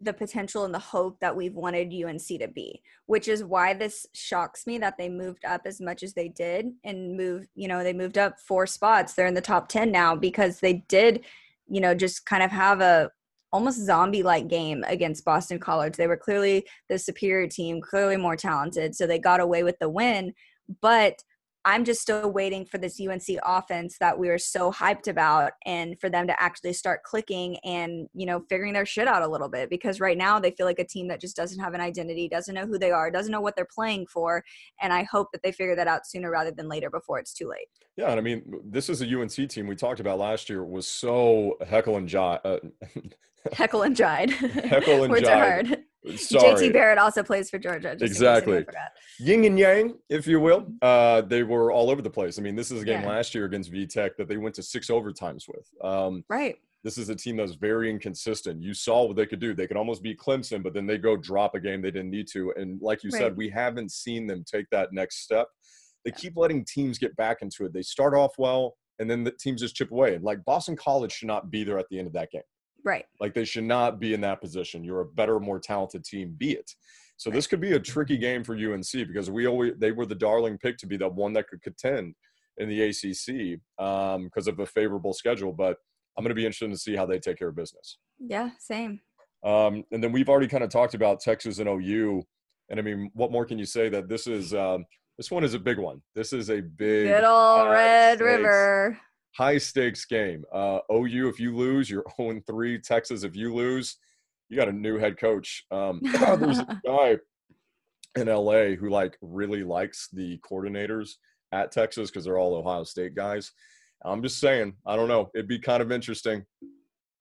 the potential and the hope that we've wanted UNC to be, which is why this shocks me that they moved up as much as they did and moved, you know, they moved up four spots. They're in the top 10 now because they did, you know, just kind of have a almost zombie like game against Boston College. They were clearly the superior team, clearly more talented, so they got away with the win, but I'm just still waiting for this UNC offense that we were so hyped about and for them to actually start clicking and, you know, figuring their shit out a little bit because right now they feel like a team that just doesn't have an identity, doesn't know who they are, doesn't know what they're playing for. And I hope that they figure that out sooner rather than later before it's too late. Yeah, and I mean, this is a UNC team we talked about last year was so heckle and jive. Uh, Heckle and Jide. Heckle and jive. Sorry. JT Barrett also plays for Georgia. just Exactly. anyone forgot. yin and yang, if you will. Uh, they were all over the place. I mean, this is a game Yeah. last year against VTech that they went to six overtimes with. Um, Right. this is a team that's very inconsistent. You saw what they could do. They could almost beat Clemson, but then they go drop a game they didn't need to. And like you Right. said, we haven't seen them take that next step. They keep letting teams get back into it. They start off well, and then the teams just chip away. Like Boston College should not be there at the end of that game. Right. Like they should not be in that position. You're a better, more talented team. Be it. So this could be a tricky game for UNC because we always they were the darling pick to be the one that could contend in the ACC um, because of a favorable schedule. But I'm going to be interested to see how they take care of business. Yeah. Same. Um, and then we've already kind of talked about Texas and OU. And I mean, what more can you say that this is um, this one is a big one. This is a big Good old Red stakes- River. High stakes game. Uh, OU, if you lose, you're 0 3. Texas, if you lose, you got a new head coach. Um, there's a guy in LA who like really likes the coordinators at Texas because they're all Ohio State guys. I'm just saying, I don't know. It'd be kind of interesting.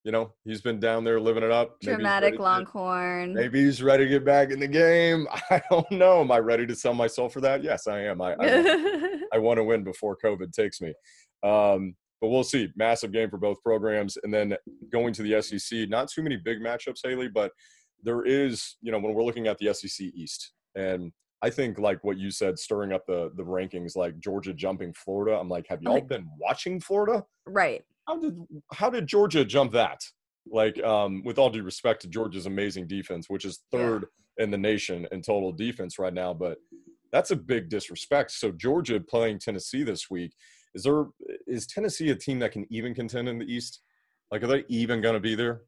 You know, he's been down there living it up. Maybe he's ready Dramatic to get- Longhorn. Maybe he's ready to get back in the game. I don't know. Am I ready to sell myself for that? Yes, I am. I, I, I want to win before COVID takes me. Um, but we'll see. Massive game for both programs. And then going to the SEC, not too many big matchups, Haley, but there is, you know, when we're looking at the SEC East, and I think like what you said, stirring up the the rankings, like Georgia jumping Florida. I'm like, have y'all Like- been watching Florida? right. How did how did Georgia jump that? Like, um, with all due respect to Georgia's amazing defense, which is Yeah. third in the nation in total defense right now, but that's a big disrespect. So Georgia playing Tennessee this week. Is there is Tennessee a team that can even contend in the East? Like, are they even going to be there?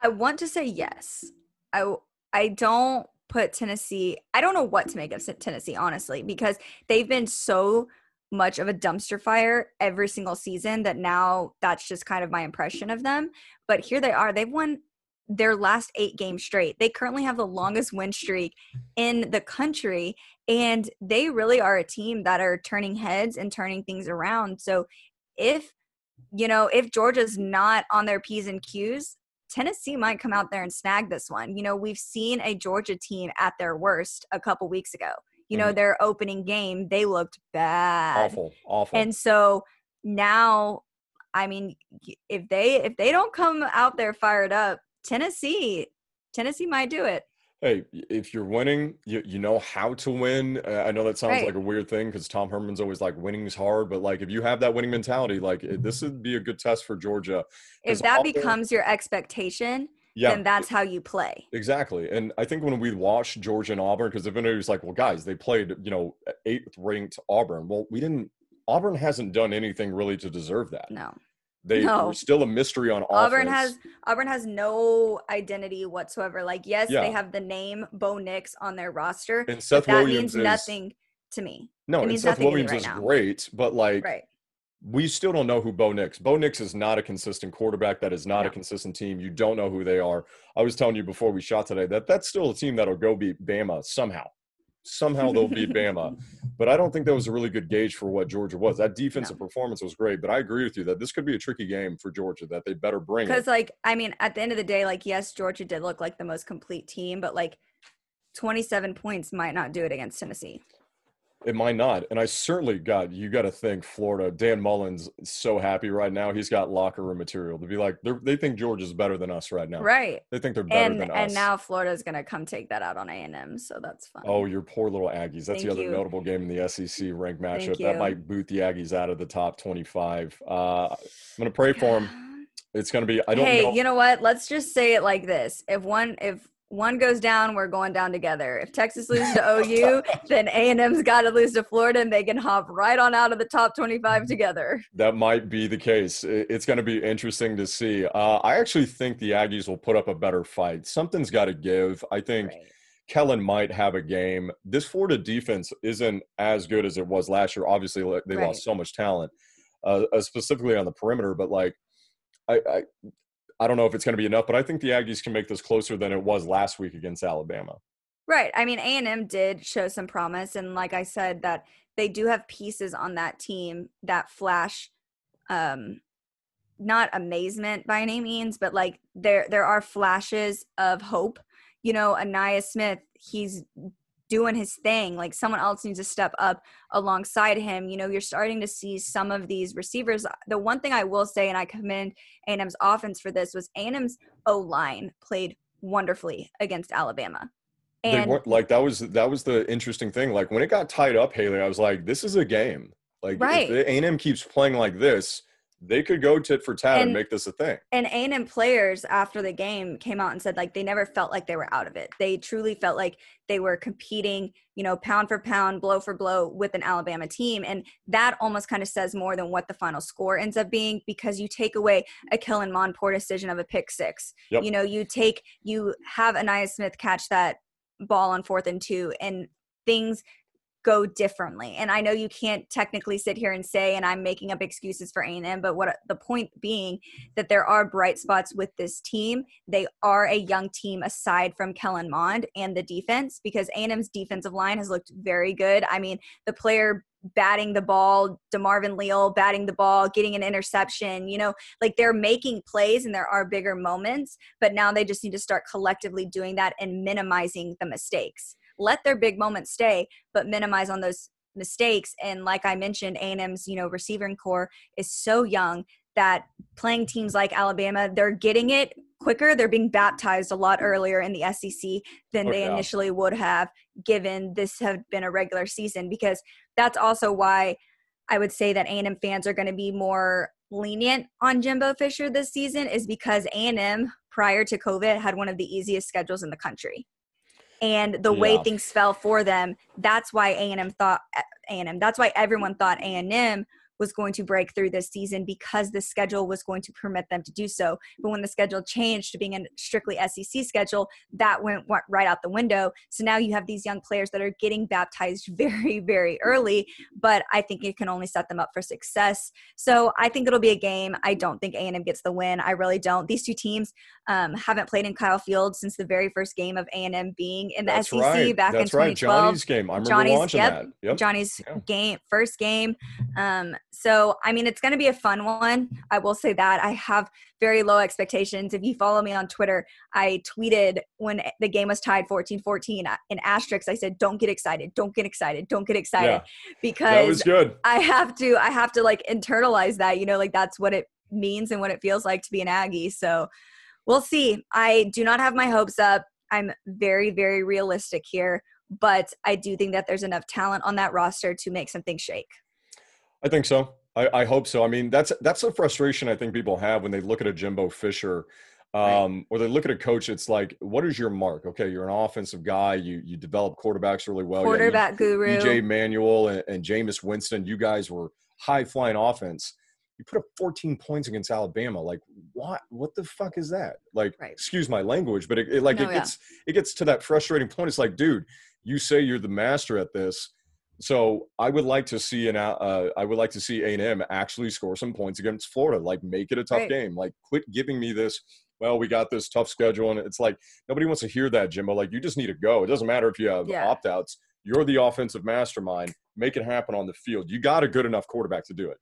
I want to say yes. I I don't put Tennessee. I don't know what to make of Tennessee honestly because they've been so much of a dumpster fire every single season that now that's just kind of my impression of them. But here they are. They've won their last 8 games straight. They currently have the longest win streak in the country and they really are a team that are turning heads and turning things around. So if you know, if Georgia's not on their P's and Q's, Tennessee might come out there and snag this one. You know, we've seen a Georgia team at their worst a couple weeks ago. You know, Mhm. their opening game, they looked bad. Awful, awful. And so now, I mean, if they if they don't come out there fired up, Tennessee, Tennessee might do it. hey, if you're winning, you you know how to win. Uh, I know that sounds Right. like a weird thing because Tom Herman's always like winning's hard, but like if you have that winning mentality, like it, this would be a good test for Georgia. If that becomes your expectation, Yeah, then that's how you play. Exactly. And I think when we watched Georgia and Auburn, because if anybody's like, well, guys, they played, you know, eighth ranked Auburn. Well, we didn't, Auburn hasn't done anything really to deserve that. No. They No. were still a mystery on Auburn offense. has Auburn has no identity whatsoever. Like, yes, Yeah. they have the name Bo Nix on their roster, and Seth that Williams means is nothing to me. no, it and Seth nothing to me Williams right is now. great, but like Right. we still don't know who Bo Nix. Bo Nix is not a consistent quarterback. That is not a consistent team. You don't know who they are. I was telling you before we shot today that that's still a team that'll go beat Bama somehow. Somehow they'll beat Bama. But I don't think that was a really good gauge for what Georgia was. That defensive no. performance was great, but I agree with you that this could be a tricky game for Georgia that they better bring Because like I mean, at the end of the day, like yes, Georgia did look like the most complete team, but like 27 points might not do it against Tennessee. It might not. And I certainly got, you got to think Florida, Dan Mullen's so happy right now. He's got locker room material to be like, they think Georgia's better than us right now. Right. They think they're better and, than us. And now Florida's going to come take that out on A&M. So that's fun. Oh, your poor little Aggies. That's Thank the other you. notable game in the SEC ranked matchup. That might boot the Aggies out of the top 25. Uh, I'm going to pray for them. It's going to be, I don't hey, know. you know what? Let's just say it like this. If one, if one goes down, we're going down together. If Texas loses to OU, then A&M's got to lose to Florida, and they can hop right on out of the top 25 together. That might be the case. It's going to be interesting to see. Uh, I actually think the Aggies will put up a better fight. Something's got to give. I think right. Kellen might have a game. This Florida defense isn't as good as it was last year. Obviously, they right. lost so much talent, uh, specifically on the perimeter. But like, I, I I don't know if it's going to be enough, but I think the Aggies can make this closer than it was last week against Alabama. Right. I mean, A and M did show some promise, and like I said, that they do have pieces on that team that flash, um, not amazement by any means, but like there there are flashes of hope. You know, Ainias Smith, he's doing his thing. Like someone else needs to step up alongside him. You know, you're starting to see some of these receivers. Uh, the one thing I will say, and I commend A&M's offense for this, was A&M's O line played wonderfully against Alabama. And they like that was that was the interesting thing. Like when it got tied up, Haley, I was like, this is a game. Like right. if A&M keeps playing like this, they could go tit for tat and, and make this a thing. And A&M players after the game came out and said like they never felt like they were out of it. They truly felt like they were competing, you know, pound for pound, blow for blow with an Alabama team. And that almost kind of says more than what the final score ends up being because you take away a Kellen poor decision of a pick six. Yep. You know, you take you have Ainias Smith catch that ball on fourth and two and things go differently. And I know you can't technically sit here and say, and I'm making up excuses for A&M, but what uh, the point being that there are bright spots with this team. They are a young team aside from Kellen Mond and the defense because A&M's defensive line has looked very good. I mean, the player batting the ball, DeMarvin Leal batting the ball, getting an interception, you know, like they're making plays and there are bigger moments, but now they just need to start collectively doing that and minimizing the mistakes let their big moments stay, but minimize on those mistakes. And like I mentioned, A&M's, you know, receiving core is so young that playing teams like Alabama, they're getting it quicker. They're being baptized a lot earlier in the SEC than oh, they initially would have given this had been a regular season because that's also why I would say that A&M fans are going to be more lenient on Jimbo Fisher this season is because A&M prior to COVID had one of the easiest schedules in the country and the yeah. way things fell for them that's why a&m thought a&m that's why everyone thought a&m was going to break through this season because the schedule was going to permit them to do so. But when the schedule changed to being a strictly SEC schedule, that went, right out the window. So now you have these young players that are getting baptized very, very early, but I think it can only set them up for success. So I think it'll be a game. I don't think A&M gets the win. I really don't. These two teams um, haven't played in Kyle Field since the very first game of A&M being in the That's SEC right. back That's in 2012. Right. Johnny's game. I remember Johnny's, watching yep, that. Yep. Johnny's yeah. game, first game. Um, so, I mean, it's going to be a fun one. I will say that. I have very low expectations. If you follow me on Twitter, I tweeted when the game was tied 14 14 uh, in asterisks. I said, don't get excited. Don't get excited. Don't get excited. Yeah, because that was good. I have to, I have to like internalize that, you know, like that's what it means and what it feels like to be an Aggie. So we'll see. I do not have my hopes up. I'm very, very realistic here, but I do think that there's enough talent on that roster to make something shake. I think so. I, I, hope so. I mean, that's that's a frustration I think people have when they look at a Jimbo Fisher, um, right. or they look at a coach. It's like, what is your mark? Okay, you're an offensive guy. You you develop quarterbacks really well. Quarterback yeah, guru. EJ Manuel and, and Jameis Winston. You guys were high flying offense. You put up 14 points against Alabama. Like, what? What the fuck is that? Like, right. excuse my language, but it, it like no, it yeah. gets it gets to that frustrating point. It's like, dude, you say you're the master at this So I would like to see an uh, I would like to see A and M actually score some points against Florida. Like make it a tough Right. game. Like quit giving me this. Well, we got this tough schedule, and it's like nobody wants to hear that, Jimbo. Like you just need to go. It doesn't matter if you have Yeah. opt outs. You're the offensive mastermind. Make it happen on the field. You got a good enough quarterback to do it.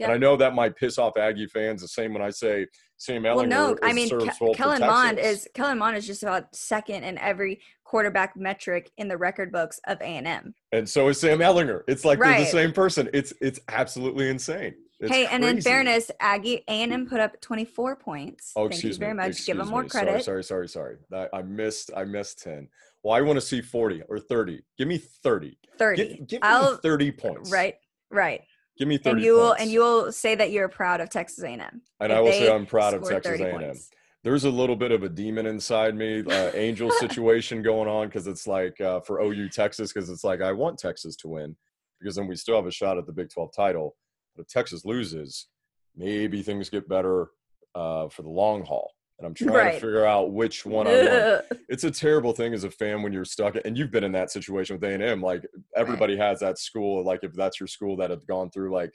And Yeah. I know that might piss off Aggie fans. The same when I say Sam Ehlinger. Well, no, I mean, Ke- Kellen Mond is Kellen Mond is just about second in every quarterback metric in the record books of A and M. and so is Sam Ehlinger. It's like they're the same person. It's it's absolutely insane. It's hey, and in fairness, Aggie A and M put up 24 points. Oh, Thank excuse you very me. much. Excuse Give them more me. credit. Sorry, sorry, sorry, sorry. I, I missed. I missed ten. Well, I want to see forty or thirty. Give me thirty. 30. Give, give me thirty points. right, right. Give me thirty. And you will and you will say that you're proud of Texas A and M. And I will say I'm proud of Texas A&M. points. There's a little bit of a demon inside me, uh, angel situation going on because it's like uh, for OU Texas because it's like I want Texas to win because then we still have a shot at the Big 12 title. But if Texas loses, maybe things get better uh, for the long haul. And I'm trying to figure out which one I want. It's a terrible thing as a fan when you're stuck, and you've been in that situation with A and M. Like everybody has that school. Like if that's your school that have gone through, like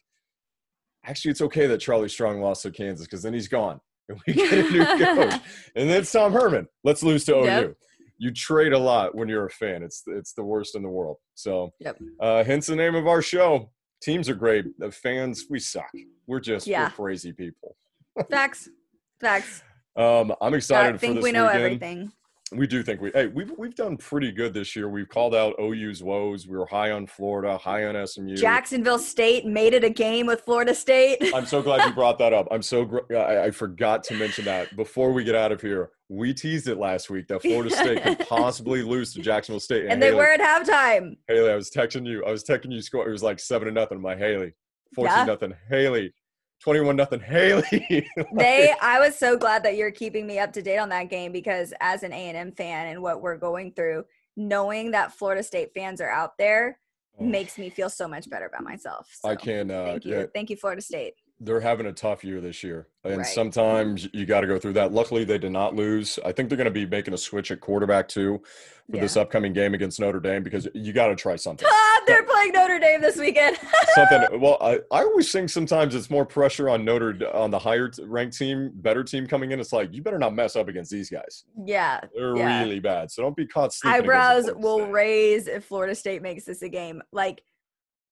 actually, it's okay that Charlie Strong lost to Kansas because then he's gone, and we get a new coach, and then it's Tom Herman. Let's lose to Yep. OU. You trade a lot when you're a fan. It's it's the worst in the world. So, Yep. uh, hence the name of our show. Teams are great. The fans, we suck. We're just Yeah. we're crazy people. Facts. Facts. Um, I'm excited I think we know weekend. everything. We do think we hey we've we've done pretty good this year. We've called out OU's woes. We were high on Florida, high on SMU. Jacksonville State made it a game with Florida State. I'm so glad you brought that up. I'm so gr- I, I forgot to mention that before we get out of here. We teased it last week that Florida State could possibly lose to Jacksonville State. and they Haley, were at halftime. Haley, I was texting you. I was texting you. Score. It was like seven to nothing. I'm Haley, fourteen Yeah. nothing. Haley, twenty-one nothing. Haley. They I was so glad that you're keeping me up to date on that game because as an A&M fan and what we're going through, knowing that Florida State fans are out there makes me feel so much better about myself. I can. Uh, Thank you. yeah, Thank you Florida State. they're having a tough year this year and Right. sometimes you got to go through that luckily they did not lose i think they're going to be making a switch at quarterback too for Yeah. this upcoming game against notre dame because you got to try something Ah, they're playing Notre Dame this weekend. something well I, I always think sometimes it's more pressure on notre on the higher ranked team better team coming in it's like you better not mess up against these guys yeah. they're Yeah. really bad so don't be caught Eyebrows will State. raise if Florida State makes this a game. Like,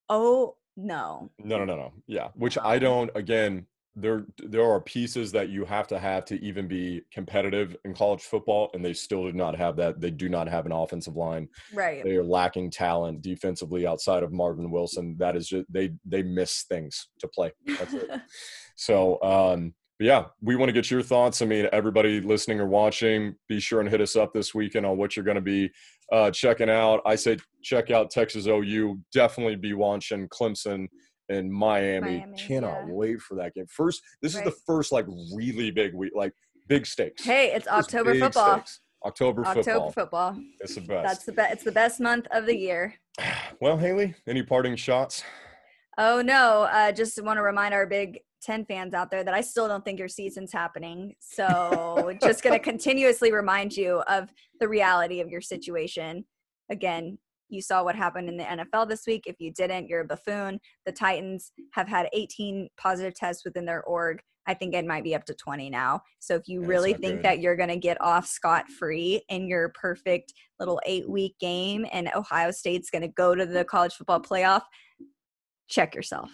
oh no. No, no, no, no. Yeah, which I don't. Again, there there are pieces that you have to have to even be competitive in college football, and they still do not have that. They do not have an offensive line. Right. They are lacking talent defensively outside of Marvin Wilson. That is just they they miss things to play. That's it. So, um, yeah, we want to get your thoughts. I mean, everybody listening or watching, be sure and hit us up this weekend on what you're going to be uh, checking out. I say check out Texas OU. Definitely be watching Clemson and Miami. Miami, Cannot yeah. wait for that game. First, this is the first like really big week, like big stakes. hey, it's October football. stakes. October, October football. football. It's the best. That's the best. It's the best month of the year. well, Haley, any parting shots? Oh no! Uh, just want to remind our Big Ten fans out there that I still don't think your season's happening. So just going to continuously remind you of the reality of your situation. Again, you saw what happened in the NFL this week. If you didn't, you're a buffoon. The Titans have had 18 positive tests within their org. I think it might be up to 20 now. So if you Yeah, really think good. that you're going to get off scot free in your perfect little eight week game and Ohio State's going to go to the college football playoff, check yourself.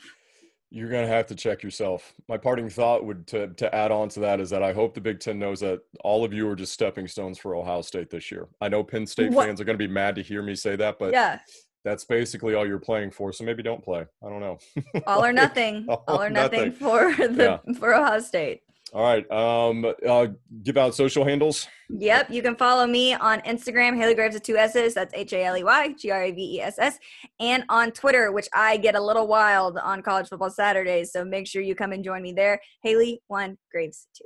You're going to have to check yourself. My parting thought would to, to add on to that is that I hope the Big Ten knows that all of you are just stepping stones for Ohio State this year. I know Penn State What- fans are going to be mad to hear me say that, but yeah, that's basically all you're playing for. So maybe don't play. I don't know. all or nothing. All all or nothing, nothing. for the for Ohio State. All right. Um, uh, give out social handles. Yep, you can follow me on Instagram, Haley Graves with two S's. That's H A L E Y G R A V E S S, and on Twitter, which I get a little wild on College Football Saturdays. So make sure you come and join me there. Haley one Graves two.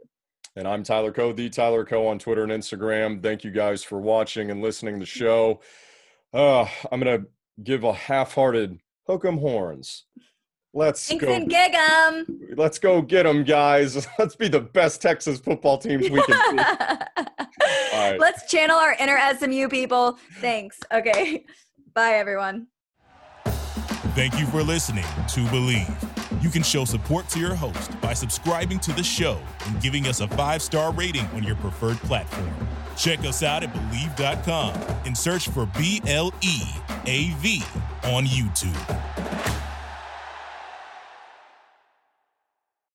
And I'm Tyler Coe, the Tyler Coe on Twitter and Instagram. Thank you guys for watching and listening to the show. Uh, I'm going to give a half-hearted hook 'em horns. Let's Thanks go. and gig 'em. Let's go get them, guys. Let's be the best Texas football teams we can be. right. Let's channel our inner SMU people. Thanks. Okay. Bye, everyone. Thank you for listening to Bleav. You can show support to your host by subscribing to the show and giving us a five star rating on your preferred platform. Check us out at bleav.com and search for B L E A V on YouTube.